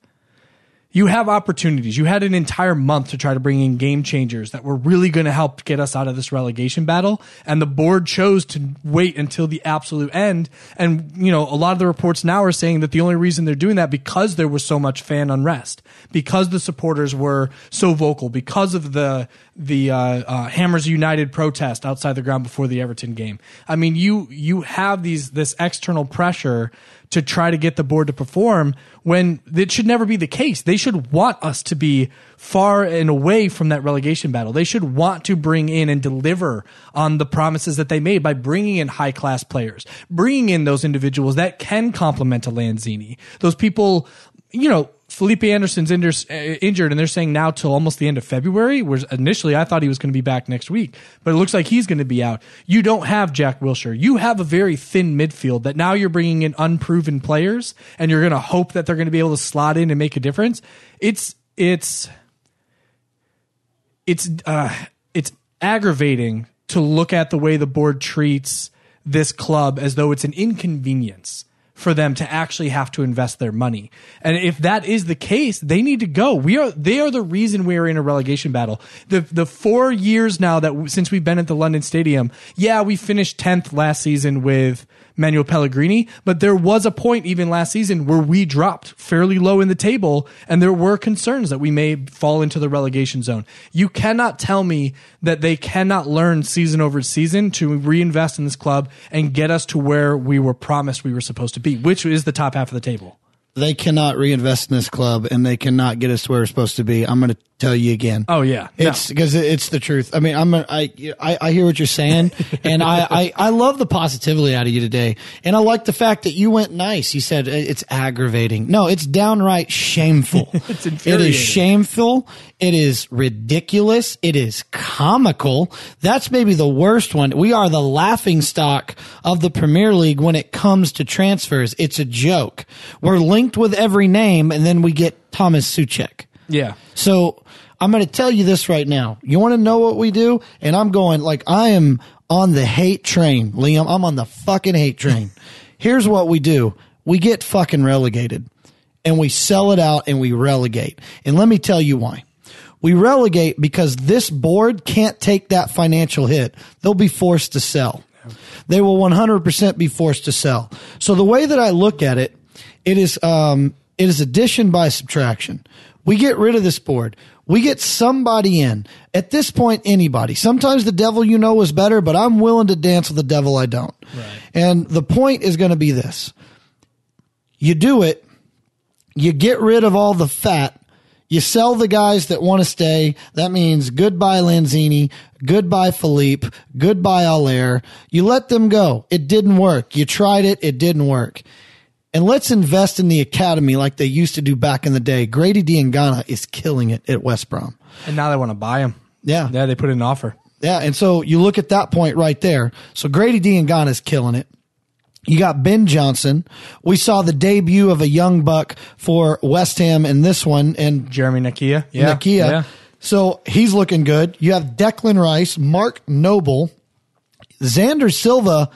Speaker 3: you have opportunities. You had an entire month to try to bring in game changers that were really going to help get us out of this relegation battle. And the board chose to wait until the absolute end. And, you know, a lot of the reports now are saying that the only reason they're doing that because there was so much fan unrest, because the supporters were so vocal, because of the, the, uh, uh, Hammers United protest outside the ground before the Everton game. I mean, you, you have these, this external pressure to try to get the board to perform when it should never be the case. They should want us to be far and away from that relegation battle. They should want to bring in and deliver on the promises that they made by bringing in high class players, bringing in those individuals that can complement a Lanzini. Those people, you know, Felipe Anderson's injured, and they're saying now till almost the end of February. Whereas initially I thought he was going to be back next week, but it looks like he's going to be out. You don't have Jack Wilshere. You have a very thin midfield that now you're bringing in unproven players, and you're going to hope that they're going to be able to slot in and make a difference. It's it's it's uh, it's aggravating to look at the way the board treats this club as though it's an inconvenience for them to actually have to invest their money. And if that is the case, they need to go. We are they are the reason we are in a relegation battle. The the 4 years now that since we've been at the London Stadium, yeah, we finished 10th last season with Manuel Pellegrini, but there was a point even last season where we dropped fairly low in the table and there were concerns that we may fall into the relegation zone. You cannot tell me that they cannot learn season over season to reinvest in this club and get us to where we were promised we were supposed to be, which is the top half of the table
Speaker 2: they cannot reinvest in this club and they cannot get us where we're supposed to be. I'm going to tell you again.
Speaker 3: Oh yeah,
Speaker 2: it's because no. it's the truth. I mean, I'm a, I, I I hear what you're saying, and I, I I love the positivity out of you today, and I like the fact that you went nice. You said uh, it's aggravating. No, it's downright shameful.
Speaker 3: it's
Speaker 2: It is shameful. It is ridiculous. It is comical. That's maybe the worst one. We are the laughing stock of the Premier League when it comes to transfers. It's a joke. We're linked with every name, and then we get Thomas Soucek.
Speaker 3: Yeah.
Speaker 2: So I'm going to tell you this right now. You want to know what we do? And I'm going like I am on the hate train, Liam. I'm on the fucking hate train. Here's what we do. We get fucking relegated and we sell it out and we relegate. And let me tell you why. We relegate because this board can't take that financial hit. They'll be forced to sell. They will 100% be forced to sell. So the way that I look at it, it is, um, it is addition by subtraction. We get rid of this board. We get somebody in. At this point, anybody. Sometimes the devil you know is better, but I'm willing to dance with the devil I don't. Right. And the point is going to be this. You do it. You get rid of all the fat. You sell the guys that want to stay. That means goodbye Lanzini, goodbye Felipe, goodbye Haller. You let them go. It didn't work. You tried it. It didn't work. And let's invest in the academy like they used to do back in the day. Grady Diangana is killing it at West Brom.
Speaker 3: And now they want to buy him.
Speaker 2: Yeah.
Speaker 3: Yeah, they put in an offer.
Speaker 2: Yeah. And so you look at that point right there. So Grady Diangana is killing it. You got Ben Johnson. We saw the debut of a young buck for West Ham in this one and
Speaker 3: Jeremy Ngakia.
Speaker 2: Yeah. Ngakia. Yeah. So he's looking good. You have Declan Rice, Mark Noble, Xande Silva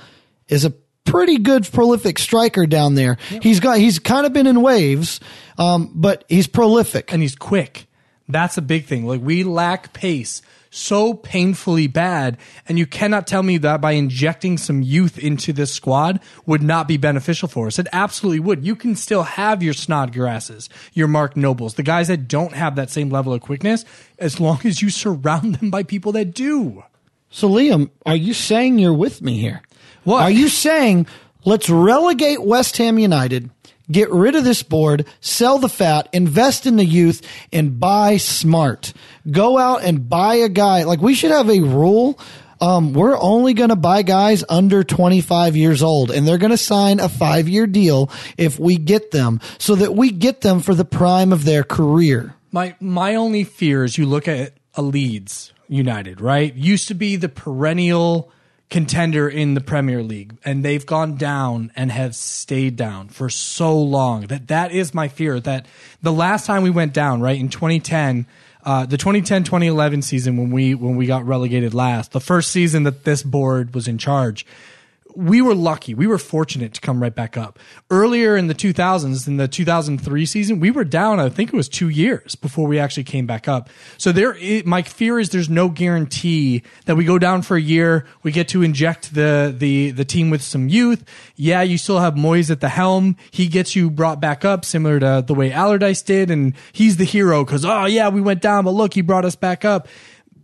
Speaker 2: is a pretty good prolific striker down there. He's got he's kind of been in waves, um, but he's prolific
Speaker 3: and he's quick. That's a big thing. Like we lack pace so painfully bad, and you cannot tell me that by injecting some youth into this squad would not be beneficial for us. It absolutely would. You can still have your Snodgrasses, your Mark Nobles, the guys that don't have that same level of quickness, as long as you surround them by people that do.
Speaker 2: So, Liam, are you saying you're with me here?
Speaker 3: What?
Speaker 2: Are you saying let's relegate West Ham United, get rid of this board, sell the fat, invest in the youth, and buy smart? Go out and buy a guy. Like we should have a rule. Um, we're only going to buy guys under 25 years old and they're going to sign a five year deal if we get them so that we get them for the prime of their career.
Speaker 3: My, my only fear is you look at a Leeds United, right? Used to be the perennial contender in the Premier League and they've gone down and have stayed down for so long that that is my fear that the last time we went down, right, in 2010, uh, the 2010-2011 season when we when we got relegated last, the first season that this board was in charge, we were lucky. We were fortunate to come right back up. Earlier in the 2000s, in the 2003 season, we were down, I think it was two years before we actually came back up. So there, it, my fear is there's no guarantee that we go down for a year. We get to inject the, the, the team with some youth. Yeah, you still have Moyes at the helm. He gets you brought back up similar to the way Allardyce did. And he's the hero because, oh yeah, we went down, but look, he brought us back up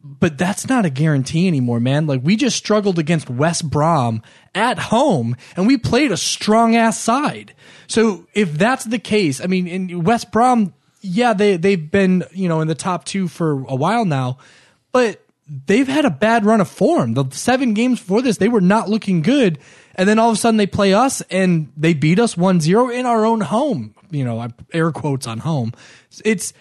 Speaker 3: but that's not a guarantee anymore, man. Like we just struggled against West Brom at home and we played a strong ass side. So if that's the case, I mean, in West Brom, yeah, they, they've been, you know, in the top two for a while now, but they've had a bad run of form. The seven games before this, they were not looking good. And then all of a sudden they play us and they beat us 1-0 in our own home. You know, air quotes on home. It's,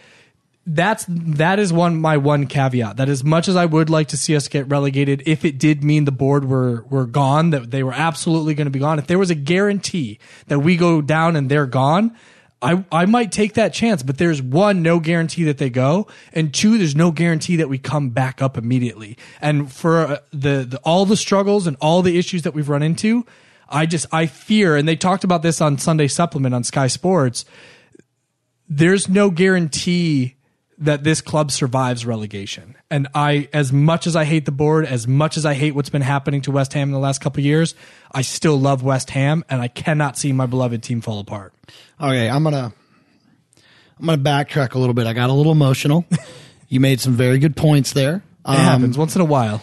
Speaker 3: that's that is one my one caveat that as much as I would like to see us get relegated, if it did mean the board were were gone, that they were absolutely going to be gone, if there was a guarantee that we go down and they're gone, I I might take that chance. But there's one, no guarantee that they go, and two, there's no guarantee that we come back up immediately. And for uh, the, the all the struggles and all the issues that we've run into, I just I fear, and they talked about this on Sunday Supplement on Sky Sports. There's no guarantee that this club survives relegation. And I, as much as I hate the board, as much as I hate what's been happening to West Ham in the last couple years, I still love West Ham, and I cannot see my beloved team fall apart.
Speaker 2: Okay, I'm gonna I'm gonna backtrack a little bit. I got a little emotional. you made some very good points there.
Speaker 3: It um, happens once in a while.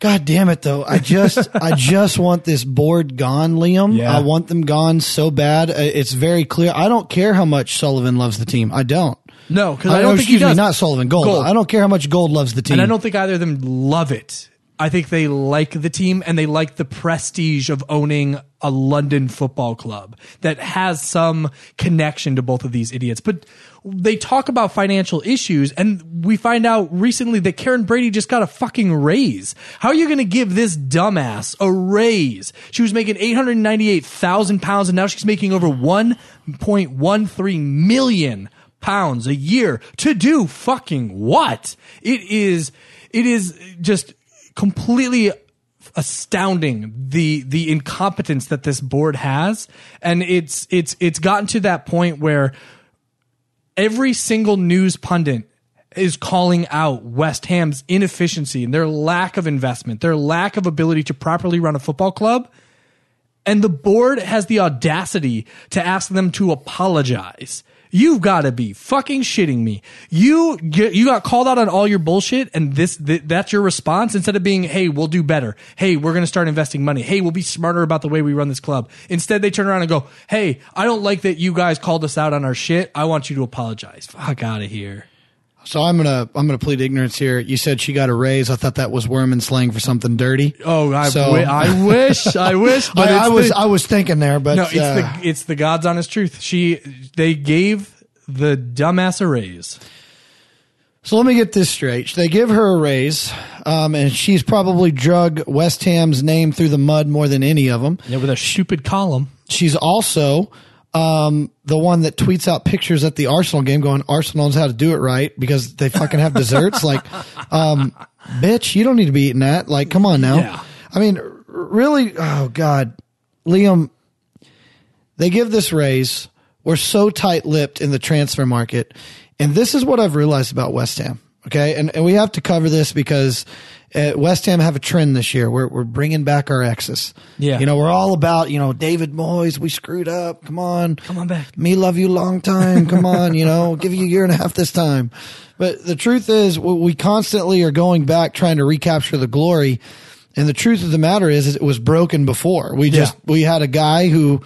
Speaker 2: God damn it though. I just I just want this board gone, Liam. Yeah. I want them gone so bad. Uh, it's very clear. I don't care how much Sullivan loves the team. I don't.
Speaker 3: No, because I, I, don't think
Speaker 2: excuse
Speaker 3: he does.
Speaker 2: me, not Sullivan. Gold. Gold. I don't care how much Gold loves the team.
Speaker 3: And I don't think either of them love it. I think they like the team and they like the prestige of owning a London football club that has some connection to both of these idiots. But they talk about financial issues and we find out recently that Karren Brady just got a fucking raise. How are you going to give this dumbass a raise? She was making 898,000 pounds and now she's making over 1.13 million pounds a year to do fucking what? It is, it is just completely astounding the the incompetence that this board has and it's it's it's gotten to that point where every single news pundit is calling out West Ham's inefficiency and their lack of investment, their lack of ability to properly run a football club. And the board has the audacity to ask them to apologize You've got to be fucking shitting me. You get, you got called out on all your bullshit and this, th- that's your response instead of being, Hey, we'll do better. Hey, we're going to start investing money. Hey, we'll be smarter about the way we run this club. Instead, they turn around and go, Hey, I don't like that you guys called us out on our shit. I want you to apologize. Fuck out of here.
Speaker 2: So I'm gonna I'm gonna plead ignorance here. You said she got a raise. I thought that was Werman slang for something dirty.
Speaker 3: Oh, I, so, w- I wish, I wish.
Speaker 2: But I, I was the, I was thinking there, but
Speaker 3: no, it's uh, the it's the God's honest truth. She they gave the dumbass a raise.
Speaker 2: So let me get this straight. They give her a raise, um, and she's probably drug West Ham's name through the mud more than any of them.
Speaker 3: Yeah, with a stupid column.
Speaker 2: She's also um, the one that tweets out pictures at the Arsenal game going, Arsenal knows how to do it right because they fucking have desserts. like, um, bitch, you don't need to be eating that. Like, come on now. Yeah. I mean, really, oh God. Liam, they give this raise. We're so tight lipped in the transfer market. And this is what I've realized about West Ham. Okay. And, and we have to cover this because uh, West Ham have a trend this year. We're, we're bringing back our exes.
Speaker 3: Yeah.
Speaker 2: You know, we're all about, you know, David Moyes, we screwed up. Come on.
Speaker 3: Come on back.
Speaker 2: Me love you long time. Come on. You know, give you a year and a half this time. But the truth is we constantly are going back trying to recapture the glory. And the truth of the matter is, is it was broken before. We just, yeah. we had a guy who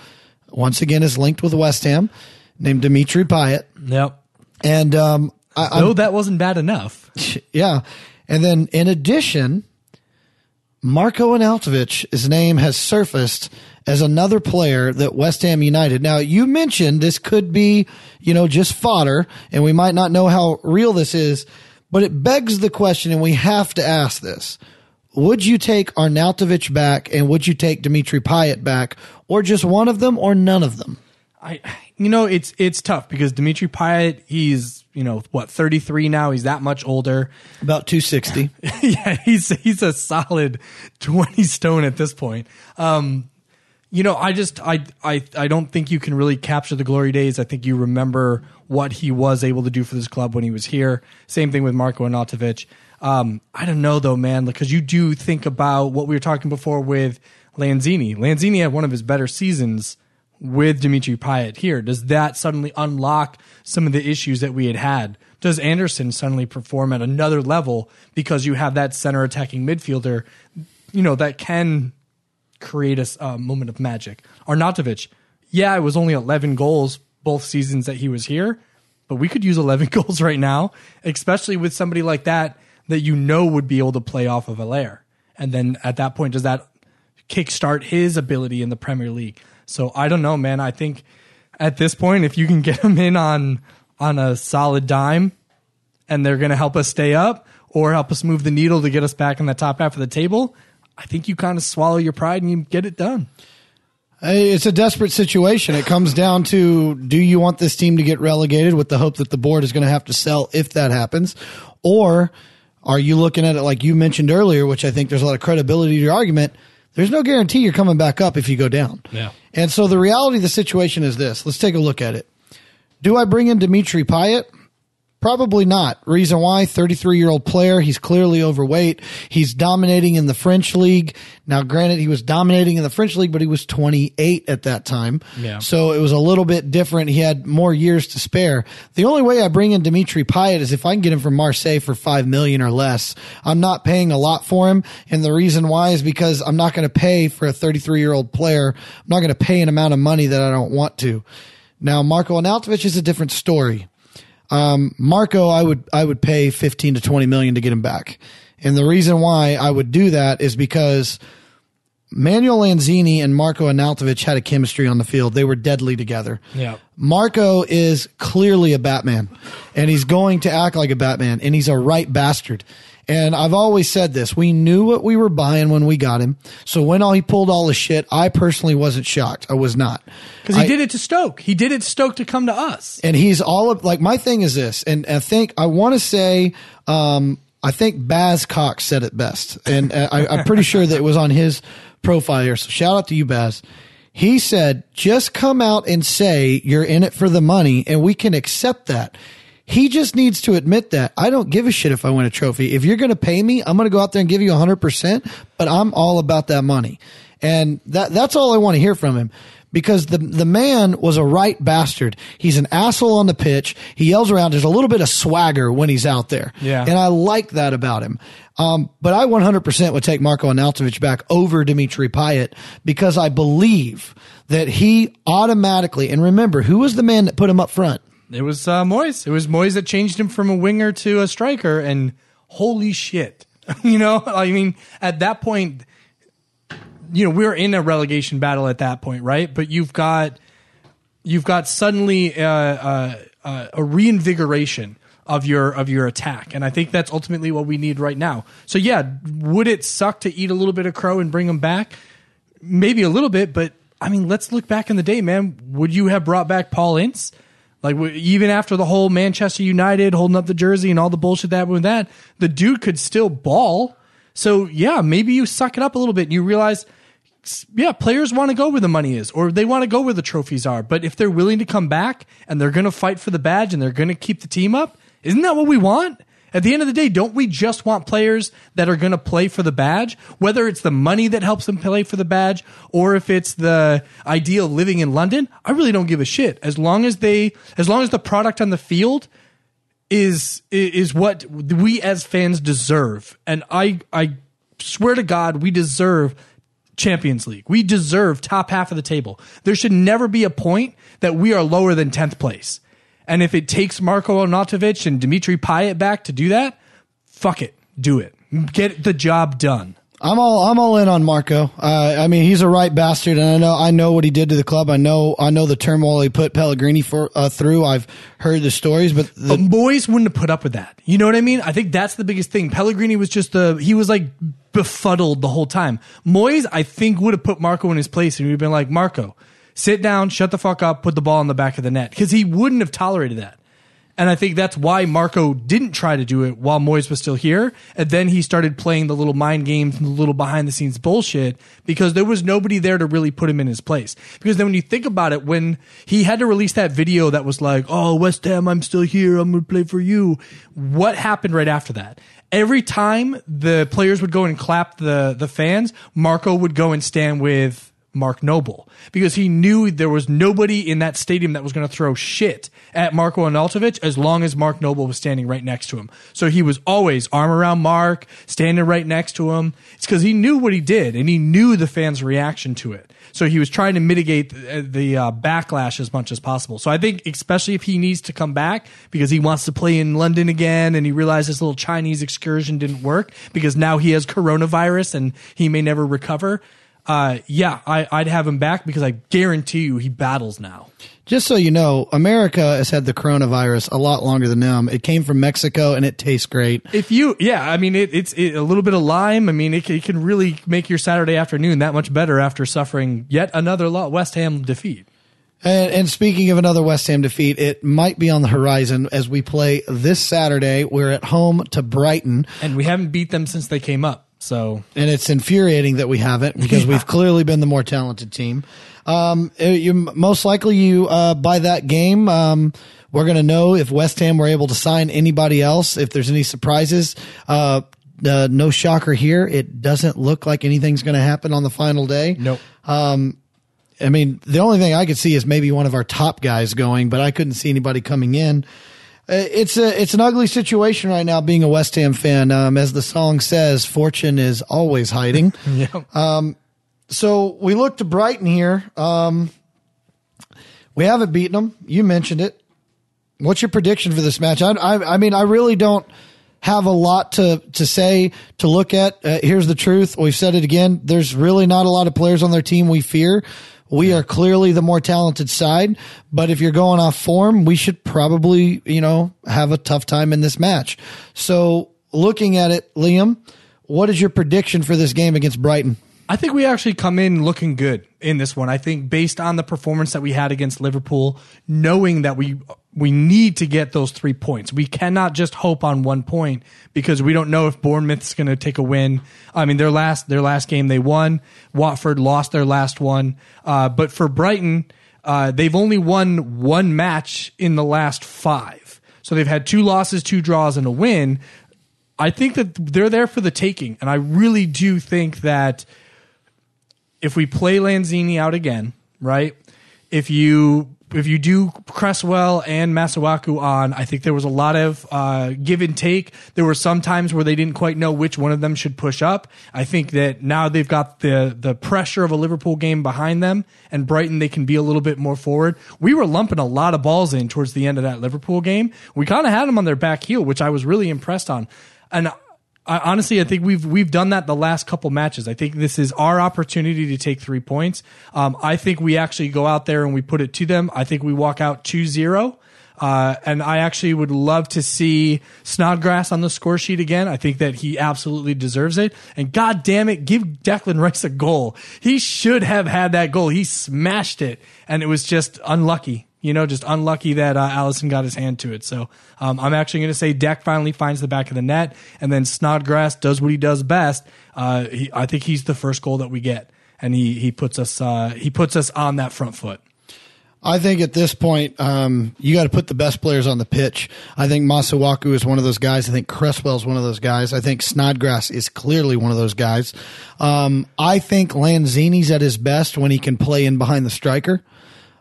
Speaker 2: once again is linked with West Ham named Dimitri Payet.
Speaker 3: Yep.
Speaker 2: And, um,
Speaker 3: I, no, that wasn't bad enough.
Speaker 2: Yeah. And then in addition, Marko Arnautovic's name has surfaced as another player that West Ham United. Now, you mentioned this could be, you know, just fodder, and we might not know how real this is, But it begs the question, and we have to ask this. Would you take Arnautovic back and would you take Dimitri Payet back or just one of them or none of them?
Speaker 3: I, you know, it's it's tough because Dimitri Payet, he's you know what, thirty three now. He's that much older.
Speaker 2: About 260.
Speaker 3: yeah, he's he's a solid twenty stone at this point. Um, you know, I just I I I don't think you can really capture the glory days. I think you remember what he was able to do for this club when he was here. Same thing with Marko Arnautovic. Um, I don't know though, man, because you do think about what we were talking before with Lanzini. Lanzini had one of his better seasons with Dimitri Payet here. Does that suddenly unlock some of the issues that we had had? Does Anderson suddenly perform at another level because you have that center attacking midfielder, you know, that can create a moment of magic? Arnautovic, yeah, it was only 11 goals both seasons that he was here, but we could use 11 goals right now, especially with somebody like that that you know would be able to play off of Haller. And then at that point, does that kickstart his ability in the Premier League? So I don't know, man. I think at this point, if you can get them in on on a solid dime, and they're going to help us stay up or help us move the needle to get us back in the top half of the table, I think you kind of swallow your pride and you get it done.
Speaker 2: It's a desperate situation. It comes down to do you want this team to get relegated with the hope that the board is going to have to sell if that happens? Or are you looking at it like you mentioned earlier, which I think there's a lot of credibility to your argument? There's no guarantee you're coming back up if you go down.
Speaker 3: Yeah.
Speaker 2: And so the reality of the situation is this. Let's take a look at it. Do I bring in Dimitri Payet? Probably not. Reason why? 33 year old player. He's clearly overweight. He's dominating in the French league. Now, granted, he was dominating in the French league, but he was 28 at that time.
Speaker 3: Yeah.
Speaker 2: So it was a little bit different. He had more years to spare. The only way I bring in Dimitri Payet is if I can get him from Marseille for 5 million or less. I'm not paying a lot for him. And the reason why is because I'm not going to pay for a 33 year old player. I'm not going to pay an amount of money that I don't want to. Now, Marko Arnautovic is a different story. Um, Marko, I would I would pay fifteen to twenty million to get him back, and the reason why I would do that is because Manuel Lanzini and Marko Arnautovic had a chemistry on the field. They were deadly together.
Speaker 3: Yeah.
Speaker 2: Marko is clearly a Batman, and he's going to act like a Batman, and he's a right bastard. And I've always said this. We knew what we were buying when we got him. So when all he pulled all the shit, I personally wasn't shocked. I was not.
Speaker 3: Because he
Speaker 2: I-
Speaker 3: did it to Stoke. He did it to Stoke to come to us.
Speaker 2: and he's all of like my thing is this, and I think I want to say, um, I think Baz Cox said it best, and uh, I, I'm pretty sure that it was on his profile here. So shout out to you, Baz. He said, just come out and say you're in it for the money, and we can accept that. He just needs to admit that. I don't give a shit if I win a trophy. If you're going to pay me, I'm going to go out there and give you 100%, but I'm all about that money. And that, that's all I want to hear from him because the the man was a right bastard. He's an asshole on the pitch. He yells around. There's a little bit of swagger when he's out there.
Speaker 3: Yeah.
Speaker 2: And I like that about him. Um, but I 100% would take Marko Arnautovic back over Dimitri Payet because I believe that he automatically, and remember, who was the man that put him up front?
Speaker 3: It was uh, Moyes. It was Moyes that changed him from a winger to a striker, and holy shit, you know, I mean, at that point, you know, we were in a relegation battle at that point, right? But you've got, you've got suddenly uh, uh, uh, a reinvigoration of your of your attack, and I think that's ultimately what we need right now. So yeah, would it suck to eat a little bit of crow and bring him back? Maybe a little bit, but I mean, let's look back in the day, man. Would you have brought back Paul Ince? Like even after the whole Manchester United holding up the jersey and all the bullshit that with that, the dude could still ball. So yeah, maybe you suck it up a little bit and you realize, yeah, players want to go where the money is or they want to go where the trophies are. But if they're willing to come back and they're going to fight for the badge and they're going to keep the team up, isn't that what we want? At the end of the day, don't we just want players that are going to play for the badge? Whether it's the money that helps them play for the badge or if it's the ideal living in London, I really don't give a shit. As long as they, as long as the product on the field is is what we as fans deserve. And I I swear to God, we deserve Champions League. We deserve top half of the table. There should never be a point that we are lower than 10th place. And if it takes Marko Arnautovic and Dimitri Payet back to do that, fuck it. Do it. Get the job done.
Speaker 2: I'm all I'm all in on Marko. Uh, I mean, he's a right bastard, and I know I know what he did to the club. I know I know the turmoil he put Pellegrini for uh, through. I've heard the stories, but the,
Speaker 3: But Moyes wouldn't have put up with that. You know what I mean? I think that's the biggest thing. Pellegrini was just the he was like befuddled the whole time. Moyes, I think, would have put Marko in his place and he'd have been like, Marko, sit down, shut the fuck up, put the ball in the back of the net. Because he wouldn't have tolerated that. And I think that's why Marko didn't try to do it while Moyes was still here. And then he started playing the little mind games and the little behind the scenes bullshit because there was nobody there to really put him in his place. Because then when you think about it, when he had to release that video that was like, Oh, West Ham, I'm still here. I'm going to play for you. What happened right after that? Every time the players would go and clap the, the fans, Marko would go and stand with Mark Noble because he knew there was nobody in that stadium that was going to throw shit at Marko Arnautovic as long as Mark Noble was standing right next to him. So he was always arm around Mark, standing right next to him. It's because he knew what he did and he knew the fans' reaction to it. So he was trying to mitigate the, the uh, backlash as much as possible. So I think, especially if he needs to come back because he wants to play in London again and he realized this little Chinese excursion didn't work because now he has coronavirus and he may never recover uh, yeah, I, I'd have him back because I guarantee you he battles now.
Speaker 2: just so you know, America has had the coronavirus a lot longer than them. It came from Mexico, and it tastes great.
Speaker 3: If you, yeah, I mean, it, it's it, a little bit of lime. I mean, it, it can really make your Saturday afternoon that much better after suffering yet another West Ham defeat.
Speaker 2: And, and speaking of another West Ham defeat, it might be on the horizon as we play this Saturday. We're at home to Brighton.
Speaker 3: And we haven't beat them since they came up. So
Speaker 2: and it's infuriating that we haven't because we've clearly been the more talented team. Um, uh, you most likely you uh, by that game, um, we're going to know if West Ham were able to sign anybody else. If there's any surprises, uh, uh, no shocker here. It doesn't look like anything's going to happen on the final day.
Speaker 3: nope.
Speaker 2: I mean, the only thing I could see is maybe one of our top guys going, but I couldn't see anybody coming in. Uh, It's a it's an ugly situation right now. Being a West Ham fan, um, as the song says, fortune is always hiding.
Speaker 3: yeah.
Speaker 2: Um, so we look to Brighton here. Um, we haven't beaten them. You mentioned it. What's your prediction for this match? I, I, I mean, I really don't have a lot to, to say, to look at. Uh, here's the truth. We've said it again. There's really not a lot of players on their team we fear. We are clearly the more talented side, but if you're going off form, we should probably, you know, have a tough time in this match. So looking at it, Liam, what is your prediction for this game against Brighton?
Speaker 3: I think we actually come in looking good in this one. I think based on the performance that we had against Liverpool, knowing that we we need to get those three points. We cannot just hope on one point because we don't know if Bournemouth's going to take a win. I mean, their last their last game they won. Watford lost their last one. Uh, but for Brighton, uh, they've only won one match in the last five. So they've had two losses, two draws, and a win. I think that they're there for the taking, and I really do think that if we play Lanzini out again, right? If you if you do Cresswell and Masuaku on, I think there was a lot of uh, give and take. There were some times where they didn't quite know which one of them should push up. I think that now they've got the the pressure of a Liverpool game behind them, and Brighton they can be a little bit more forward. We were lumping a lot of balls in towards the end of that Liverpool game. We kind of had them on their back heel, which I was really impressed on, and. I, honestly, I think we've we've done that the last couple matches. I think this is our opportunity to take three points. Um, I think we actually go out there and we put it to them. I think we walk out 2-0. Uh, and I actually would love to see Snodgrass on the score sheet again. I think that he absolutely deserves it. And god damn it, give Declan Rice a goal. He should have had that goal. He smashed it, and it was just unlucky. You know, just unlucky that uh, Alisson got his hand to it. So um, I'm actually going to say Deck finally finds the back of the net, and then Snodgrass does what he does best. Uh, he, I think he's the first goal that we get, and he he puts us uh, he puts us on that front foot.
Speaker 2: I think at this point, um, you got to put the best players on the pitch. I think Masuaku is one of those guys. I think Cresswell is one of those guys. I think Snodgrass is clearly one of those guys. Um, I think Lanzini's at his best when he can play in behind the striker.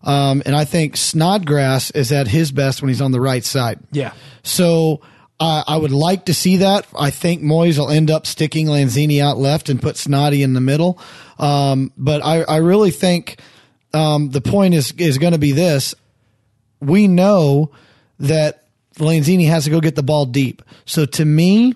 Speaker 2: Um, and I think Snodgrass is at his best when he's on the right side.
Speaker 3: Yeah.
Speaker 2: So uh, I would like to see that. I think Moyes will end up sticking Lanzini out left and put Snoddy in the middle. Um, but I, I really think um, the point is is going to be this: we know that Lanzini has to go get the ball deep. So to me,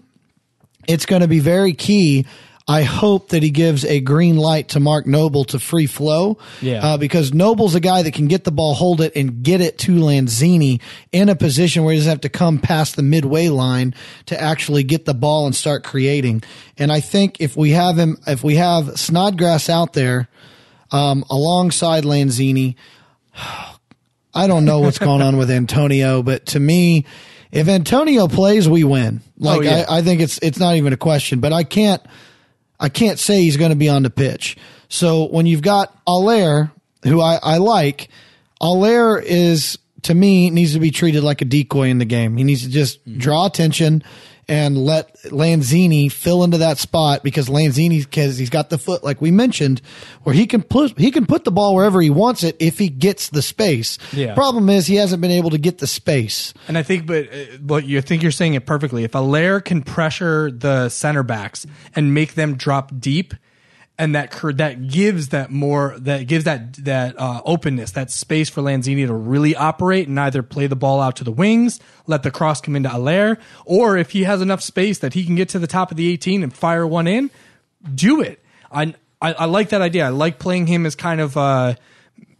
Speaker 2: it's going to be very key I hope that he gives a green light to Mark Noble to free flow.
Speaker 3: Yeah.
Speaker 2: Uh, because Noble's a guy that can get the ball, hold it, and get it to Lanzini in a position where he doesn't have to come past the midway line to actually get the ball and start creating. And I think if we have him, if we have Snodgrass out there, um, alongside Lanzini, I don't know what's going on with Antonio, but to me, if Antonio plays, we win. Like
Speaker 3: Oh, yeah.
Speaker 2: I, I think it's it's not even a question. But I can't I can't say he's going to be on the pitch. So when you've got Haller, who I, I like, Haller is to me needs to be treated like a decoy in the game. He needs to just draw attention and let Lanzini fill into that spot because Lanzini because he's got the foot like we mentioned where he can put he can put the ball wherever he wants it if he gets the space.
Speaker 3: Yeah.
Speaker 2: Problem is he hasn't been able to get the space.
Speaker 3: And I think, but uh, but you think you're saying it perfectly. If Haller can pressure the center backs and make them drop deep, and that that gives that more that gives that that uh, openness, that space for Lanzini to really operate and either play the ball out to the wings, let the cross come into Haller, or if he has enough space that he can get to the top of the 18 and fire one in, do it. I I, I like that idea. I like playing him as kind of. Uh,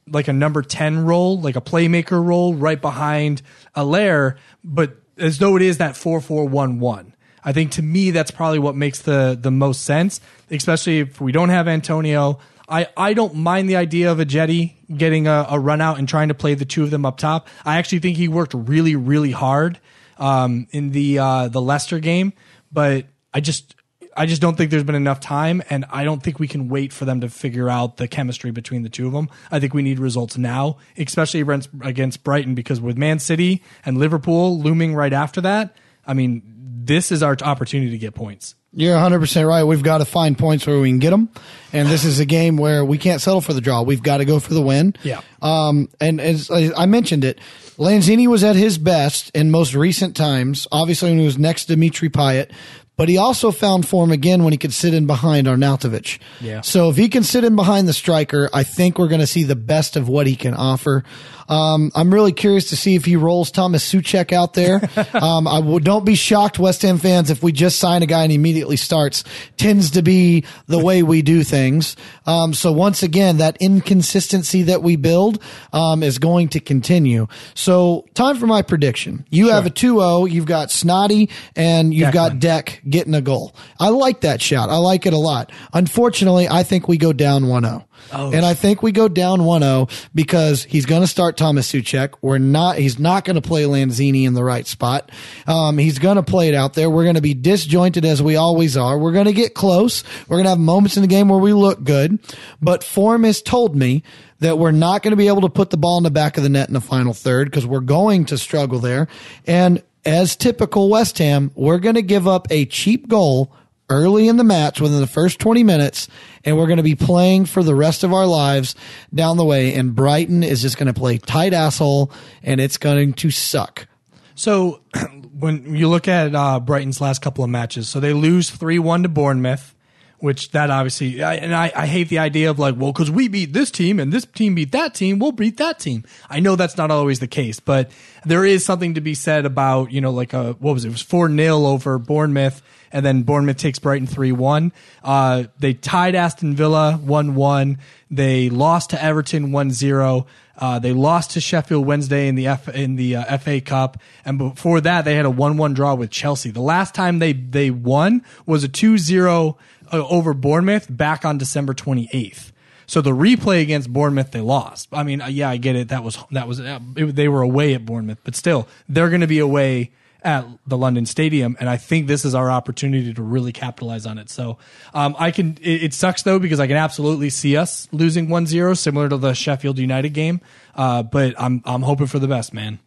Speaker 3: like a number 10 role, like a playmaker role right behind Haller, but as though it is that 4-4-1-1. I think to me that's probably what makes the the most sense, especially if we don't have Antonio. I, I don't mind the idea of Ajeti getting a, a run out and trying to play the two of them up top. I actually think he worked really, really hard um, in the uh, the Leicester game, but I just I just don't think there's been enough time, and I don't think we can wait for them to figure out the chemistry between the two of them. I think we need results now, especially against, against Brighton, because with Man City and Liverpool looming right after that, I mean, this is our opportunity to get points.
Speaker 2: You're 100% right. We've got to find points where we can get them. And this is a game where we can't settle for the draw. We've got to go for the win.
Speaker 3: Yeah.
Speaker 2: Um, and as I mentioned it, Lanzini was at his best in most recent times, obviously when he was next to Dimitri Payet, but he also found form again when he could sit in behind Arnautovic.
Speaker 3: Yeah.
Speaker 2: So if he can sit in behind the striker, I think we're going to see the best of what he can offer. Um, I'm really curious to see if he rolls Thomas Soucek out there. um, I would don't be shocked, West Ham fans, if we just sign a guy and he immediately starts. Tends to be the way we do things. Um, so once again, that inconsistency that we build um, is going to continue. So time for my prediction. You have a 2-0. You've got Snoddy and you've got Deck getting a goal. I like that shot. I like it a lot. Unfortunately, I think we go down 1-0. And I think we go down 1-0 because he's going to start Thomas Soucek. We're not, he's not going to play Lanzini in the right spot. Um, he's going to play it out there. We're going to be disjointed as we always are. We're going to get close. We're going to have moments in the game where we look good, but form has told me that we're not going to be able to put the ball in the back of the net in the final third because we're going to struggle there. And as typical West Ham, we're going to give up a cheap goal early in the match within the first 20 minutes and we're going to be playing for the rest of our lives down the way and Brighton is just going to play tight asshole and it's going to suck.
Speaker 3: So when you look at uh, Brighton's last couple of matches, so they lose three one to Bournemouth, which that obviously, I, and I, I hate the idea of like, well, because we beat this team and this team beat that team, we'll beat that team. I know that's not always the case, but there is something to be said about you know like a what was it, it was four 0 over Bournemouth. And then Bournemouth takes Brighton 3 1. Uh, they tied Aston Villa 1 1. They lost to Everton 1 0. Uh, they lost to Sheffield Wednesday in the F, in the uh, FA Cup, and before that they had a one-one draw with Chelsea. The last time they they won was a 2-0 uh, over Bournemouth back on December 28th. So the replay against Bournemouth they lost. I mean, uh, yeah, I get it. That was that was uh, it, they were away at Bournemouth, but still they're going to be away at the London Stadium, and I think this is our opportunity to really capitalize on it. So um, I can. It, it sucks though because I can absolutely see us losing 1-0, similar to the Sheffield United game. Uh, but I'm I'm hoping for the best, man.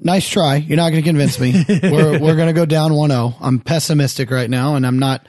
Speaker 2: Nice try. You're not going to convince me. we're we're going to go down 1-0. I'm pessimistic right now and I'm not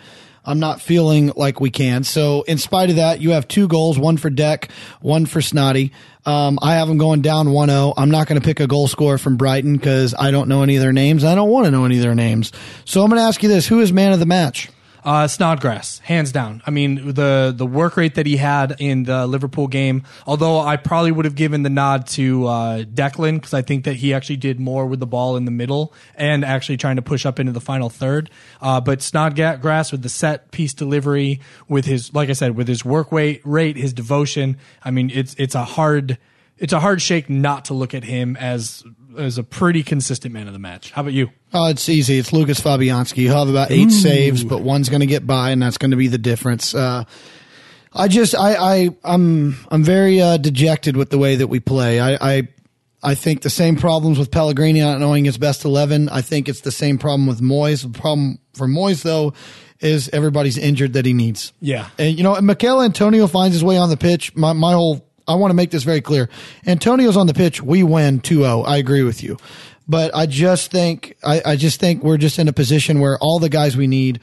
Speaker 2: I'm not feeling like we can. So in spite of that, you have two goals, one for Deck, one for Snoddy. Um, I have them going down 1-0. I'm not going to pick a goal scorer from Brighton because I don't know any of their names. I don't want to know any of their names. So I'm going to ask you this: Who is man of the match?
Speaker 3: Uh, Snodgrass, hands down. I mean, the the work rate that he had in the Liverpool game. Although I probably would have given the nod to uh, Declan because I think that he actually did more with the ball in the middle and actually trying to push up into the final third. Uh, but Snodgrass with the set piece delivery, with his like I said, with his work weight rate, his devotion. I mean, it's it's a hard it's a hard shake not to look at him as as a pretty consistent man of the match. How about you?
Speaker 2: Oh, it's easy. It's Lucas Fabianski. He'll have about eight saves, but one's going to get by, and that's going to be the difference. Uh, I just, I, I, I'm, I'm very uh, dejected with the way that we play. I, I, I think the same problems with Pellegrini not knowing his best eleven. I think it's the same problem with Moyes. The problem for Moyes though is everybody's injured that he needs.
Speaker 3: Yeah.
Speaker 2: And you know, Michail Antonio finds his way on the pitch. My my whole I want to make this very clear. Antonio's on the pitch. We win 2-0. I agree with you. But I just think, I, I just think we're just in a position where all the guys we need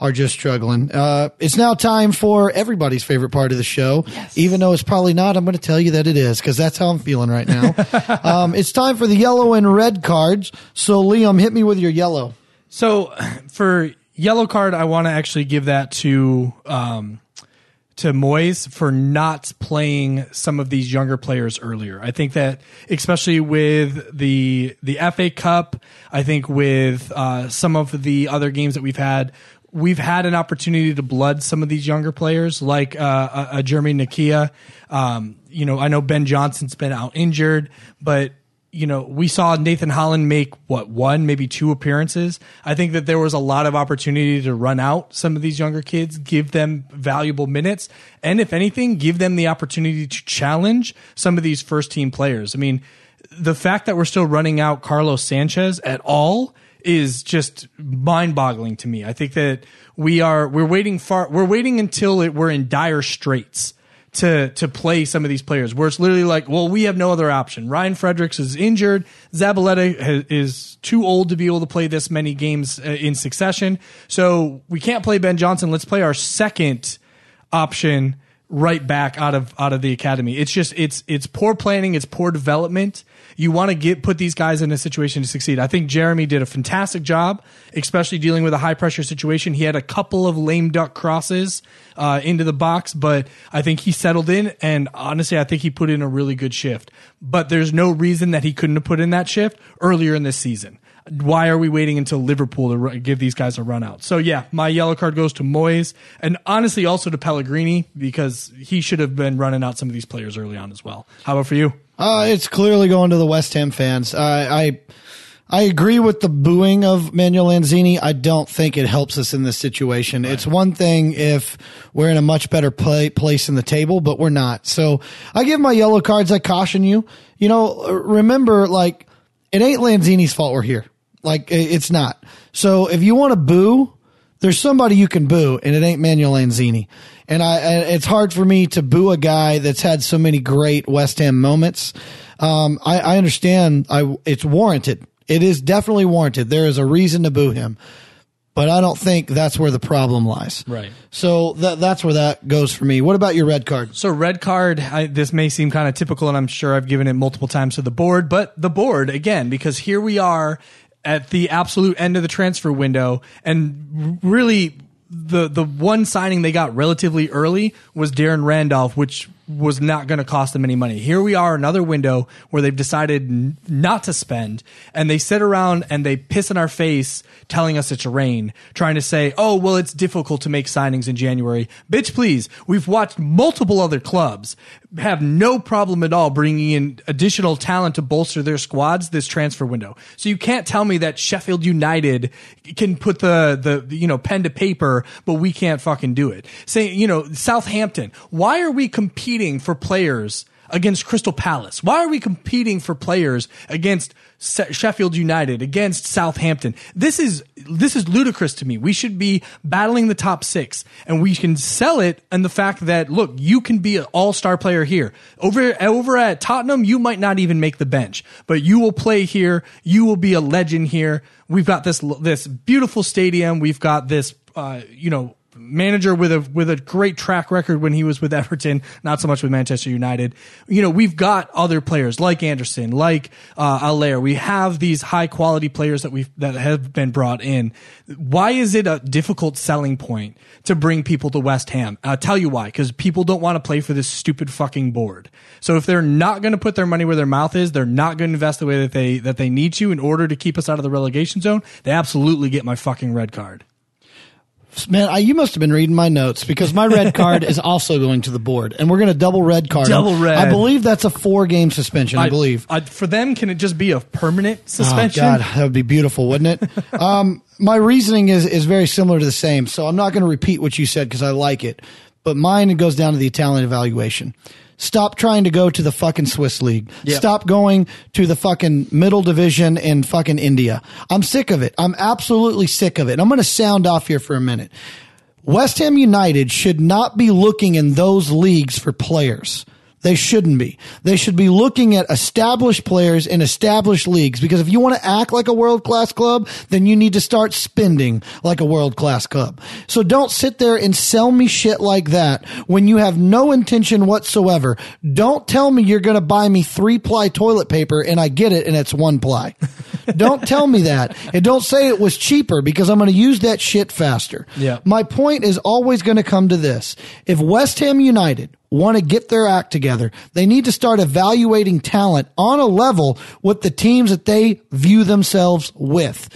Speaker 2: are just struggling. Uh, it's now time for everybody's favorite part of the show. Even though it's probably not, I'm going to tell you that it is because that's how I'm feeling right now. um, it's time for the yellow and red cards. So Liam, hit me with your yellow.
Speaker 3: So for yellow card, I want to actually give that to um, to Moyes for not playing some of these younger players earlier. I think that especially with the the FA Cup, I think with uh, some of the other games that we've had, we've had an opportunity to blood some of these younger players, like uh, a, a Jeremy Ngakia. Um, you know, I know Ben Johnson's been out injured, but you know, we saw Nathan Holland make what one, maybe two appearances. I think that there was a lot of opportunity to run out some of these younger kids, give them valuable minutes, and if anything, give them the opportunity to challenge some of these first team players. I mean, the fact that we're still running out Carlos Sanchez at all is just mind boggling to me. I think that we are, we're waiting far, we're waiting until it, we're in dire straits to to play some of these players where it's literally like, well, we have no other option. Ryan Fredericks is injured. Zabaleta is too old to be able to play this many games uh, in succession. So we can't play Ben Johnson. Let's play our second option right back out of out of the academy. It's just it's it's poor planning, it's poor development. You want to get put these guys in a situation to succeed. I think Jeremy did a fantastic job, especially dealing with a high pressure situation. He had a couple of lame duck crosses uh, into the box, but I think he settled in. And honestly, I think he put in a really good shift. But there's no reason that he couldn't have put in that shift earlier in this season why are we waiting until Liverpool to give these guys a run out? So yeah, my yellow card goes to Moyes and honestly also to Pellegrini because he should have been running out some of these players early on as well. How about for you?
Speaker 2: Uh, it's clearly going to the West Ham fans. I, I, I agree with the booing of Manuel Lanzini. I don't think it helps us in this situation. It's one thing if we're in a much better play, place in the table, but we're not. So I give my yellow cards. I caution you. You know, remember, like, it ain't Lanzini's fault we're here. Like, it's not. So if you want to boo, there's somebody you can boo, and it ain't Manuel Lanzini. And I, it's hard for me to boo a guy that's had so many great West Ham moments. Um, I, I understand. I it's warranted. It is definitely warranted. There is a reason to boo him, but I don't think that's where the problem lies.
Speaker 3: Right.
Speaker 2: So that that's where that goes for me. What about your red card?
Speaker 3: So red card, I, this may seem kind of typical, and I'm sure I've given it multiple times to the board, but the board again because here we are at the absolute end of the transfer window, and really the the one signing they got relatively early was Darren Randolph, which was not going to cost them any money. Here we are, another window where they've decided n- not to spend, and they sit around and they piss in our face, telling us it's rain, trying to say, "Oh, well, it's difficult to make signings in January." Bitch, please. We've watched multiple other clubs have no problem at all bringing in additional talent to bolster their squads this transfer window. So you can't tell me that Sheffield United can put the the you know pen to paper, but we can't fucking do it. Say you know Southampton. Why are we competing for players? Against Crystal Palace. Why are we competing for players against Sheffield United, against Southampton? This is, this is ludicrous to me. We should be battling the top six and we can sell it and the fact that, look, you can be an all-star player here. Over, over at Tottenham, you might not even make the bench, but you will play here. You will be a legend here. We've got this, this beautiful stadium. We've got this, uh, you know, manager with a with a great track record when he was with Everton, not so much with Manchester United. You know, we've got other players like Anderson, like uh, Haller. We have these high quality players that we that have been brought in. Why is it a difficult selling point to bring people to West Ham? I'll tell you why. Because people don't want to play for this stupid fucking board. So if they're not going to put their money where their mouth is, they're not going to invest the way that they that they need to in order to keep us out of the relegation zone. They absolutely get my fucking red card.
Speaker 2: Man, I, you must have been reading my notes because my red card is also going to the board, and we're going to double red card.
Speaker 3: Double red.
Speaker 2: I believe that's a four game suspension. I, believe.
Speaker 3: I, for them, can it just be a permanent suspension?
Speaker 2: Oh God, that would be beautiful, wouldn't it? um, my reasoning is is very similar to the same, so I'm not going to repeat what you said because I like it. But mine goes down to the Italian evaluation. Stop trying to go to the fucking Swiss league.
Speaker 3: Yep.
Speaker 2: Stop going to the fucking middle division in fucking India. I'm sick of it. I'm absolutely sick of it. I'm going to sound off here for a minute. West Ham United should not be looking in those leagues for players. They shouldn't be. They should be looking at established players in established leagues because if you want to act like a world class club, then you need to start spending like a world class club. So don't sit there and sell me shit like that when you have no intention whatsoever. Don't tell me you're going to buy me three ply toilet paper and I get it and it's one ply. don't tell me that. And don't say it was cheaper because I'm going to use that shit faster.
Speaker 3: Yeah.
Speaker 2: My point is always going to come to this. If West Ham United want to get their act together, they need to start evaluating talent on a level with the teams that they view themselves with.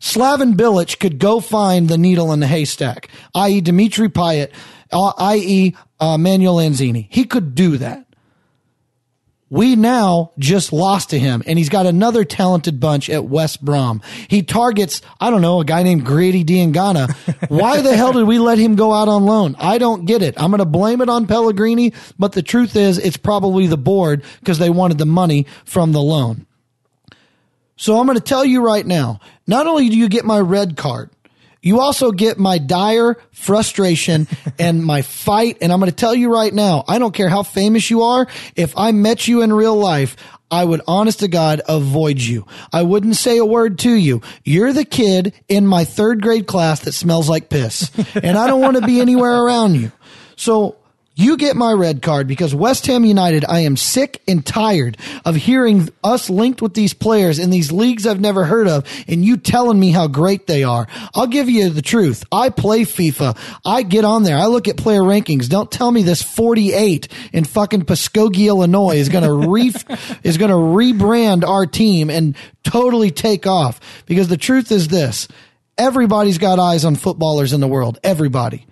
Speaker 2: Slaven Bilic could go find the needle in the haystack, i.e. Dimitri Payet, uh, i.e. Uh, Manuel Lanzini. He could do that. We now just lost to him, and he's got another talented bunch at West Brom. He targets, I don't know, a guy named Grady Diangana. Why the hell did we let him go out on loan? I don't get it. I'm going to blame it on Pellegrini, but the truth is it's probably the board because they wanted the money from the loan. So I'm going to tell you right now, not only do you get my red card, you also get my dire frustration and my fight. And I'm going to tell you right now, I don't care how famous you are. If I met you in real life, I would honest to God avoid you. I wouldn't say a word to you. You're the kid in my third grade class that smells like piss and I don't want to be anywhere around you. So you get my red card because West Ham United, I am sick and tired of hearing us linked with these players in these leagues I've never heard of and you telling me how great they are. I'll give you the truth. I play FIFA. I get on there. I look at player rankings. Don't tell me this 48 in fucking Muskogee, Illinois is going to re, is going to rebrand our team and totally take off because the truth is this. Everybody's got eyes on footballers in the world. Everybody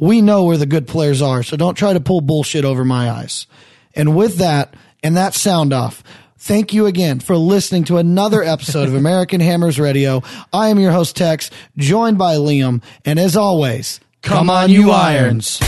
Speaker 2: we know where the good players are. So don't try to pull bullshit over my eyes. And with that, and that sound off, thank you again for listening to another episode of American Hammers Radio. I am your host, Tex, joined by Liam. And as always,
Speaker 3: Come on, you irons.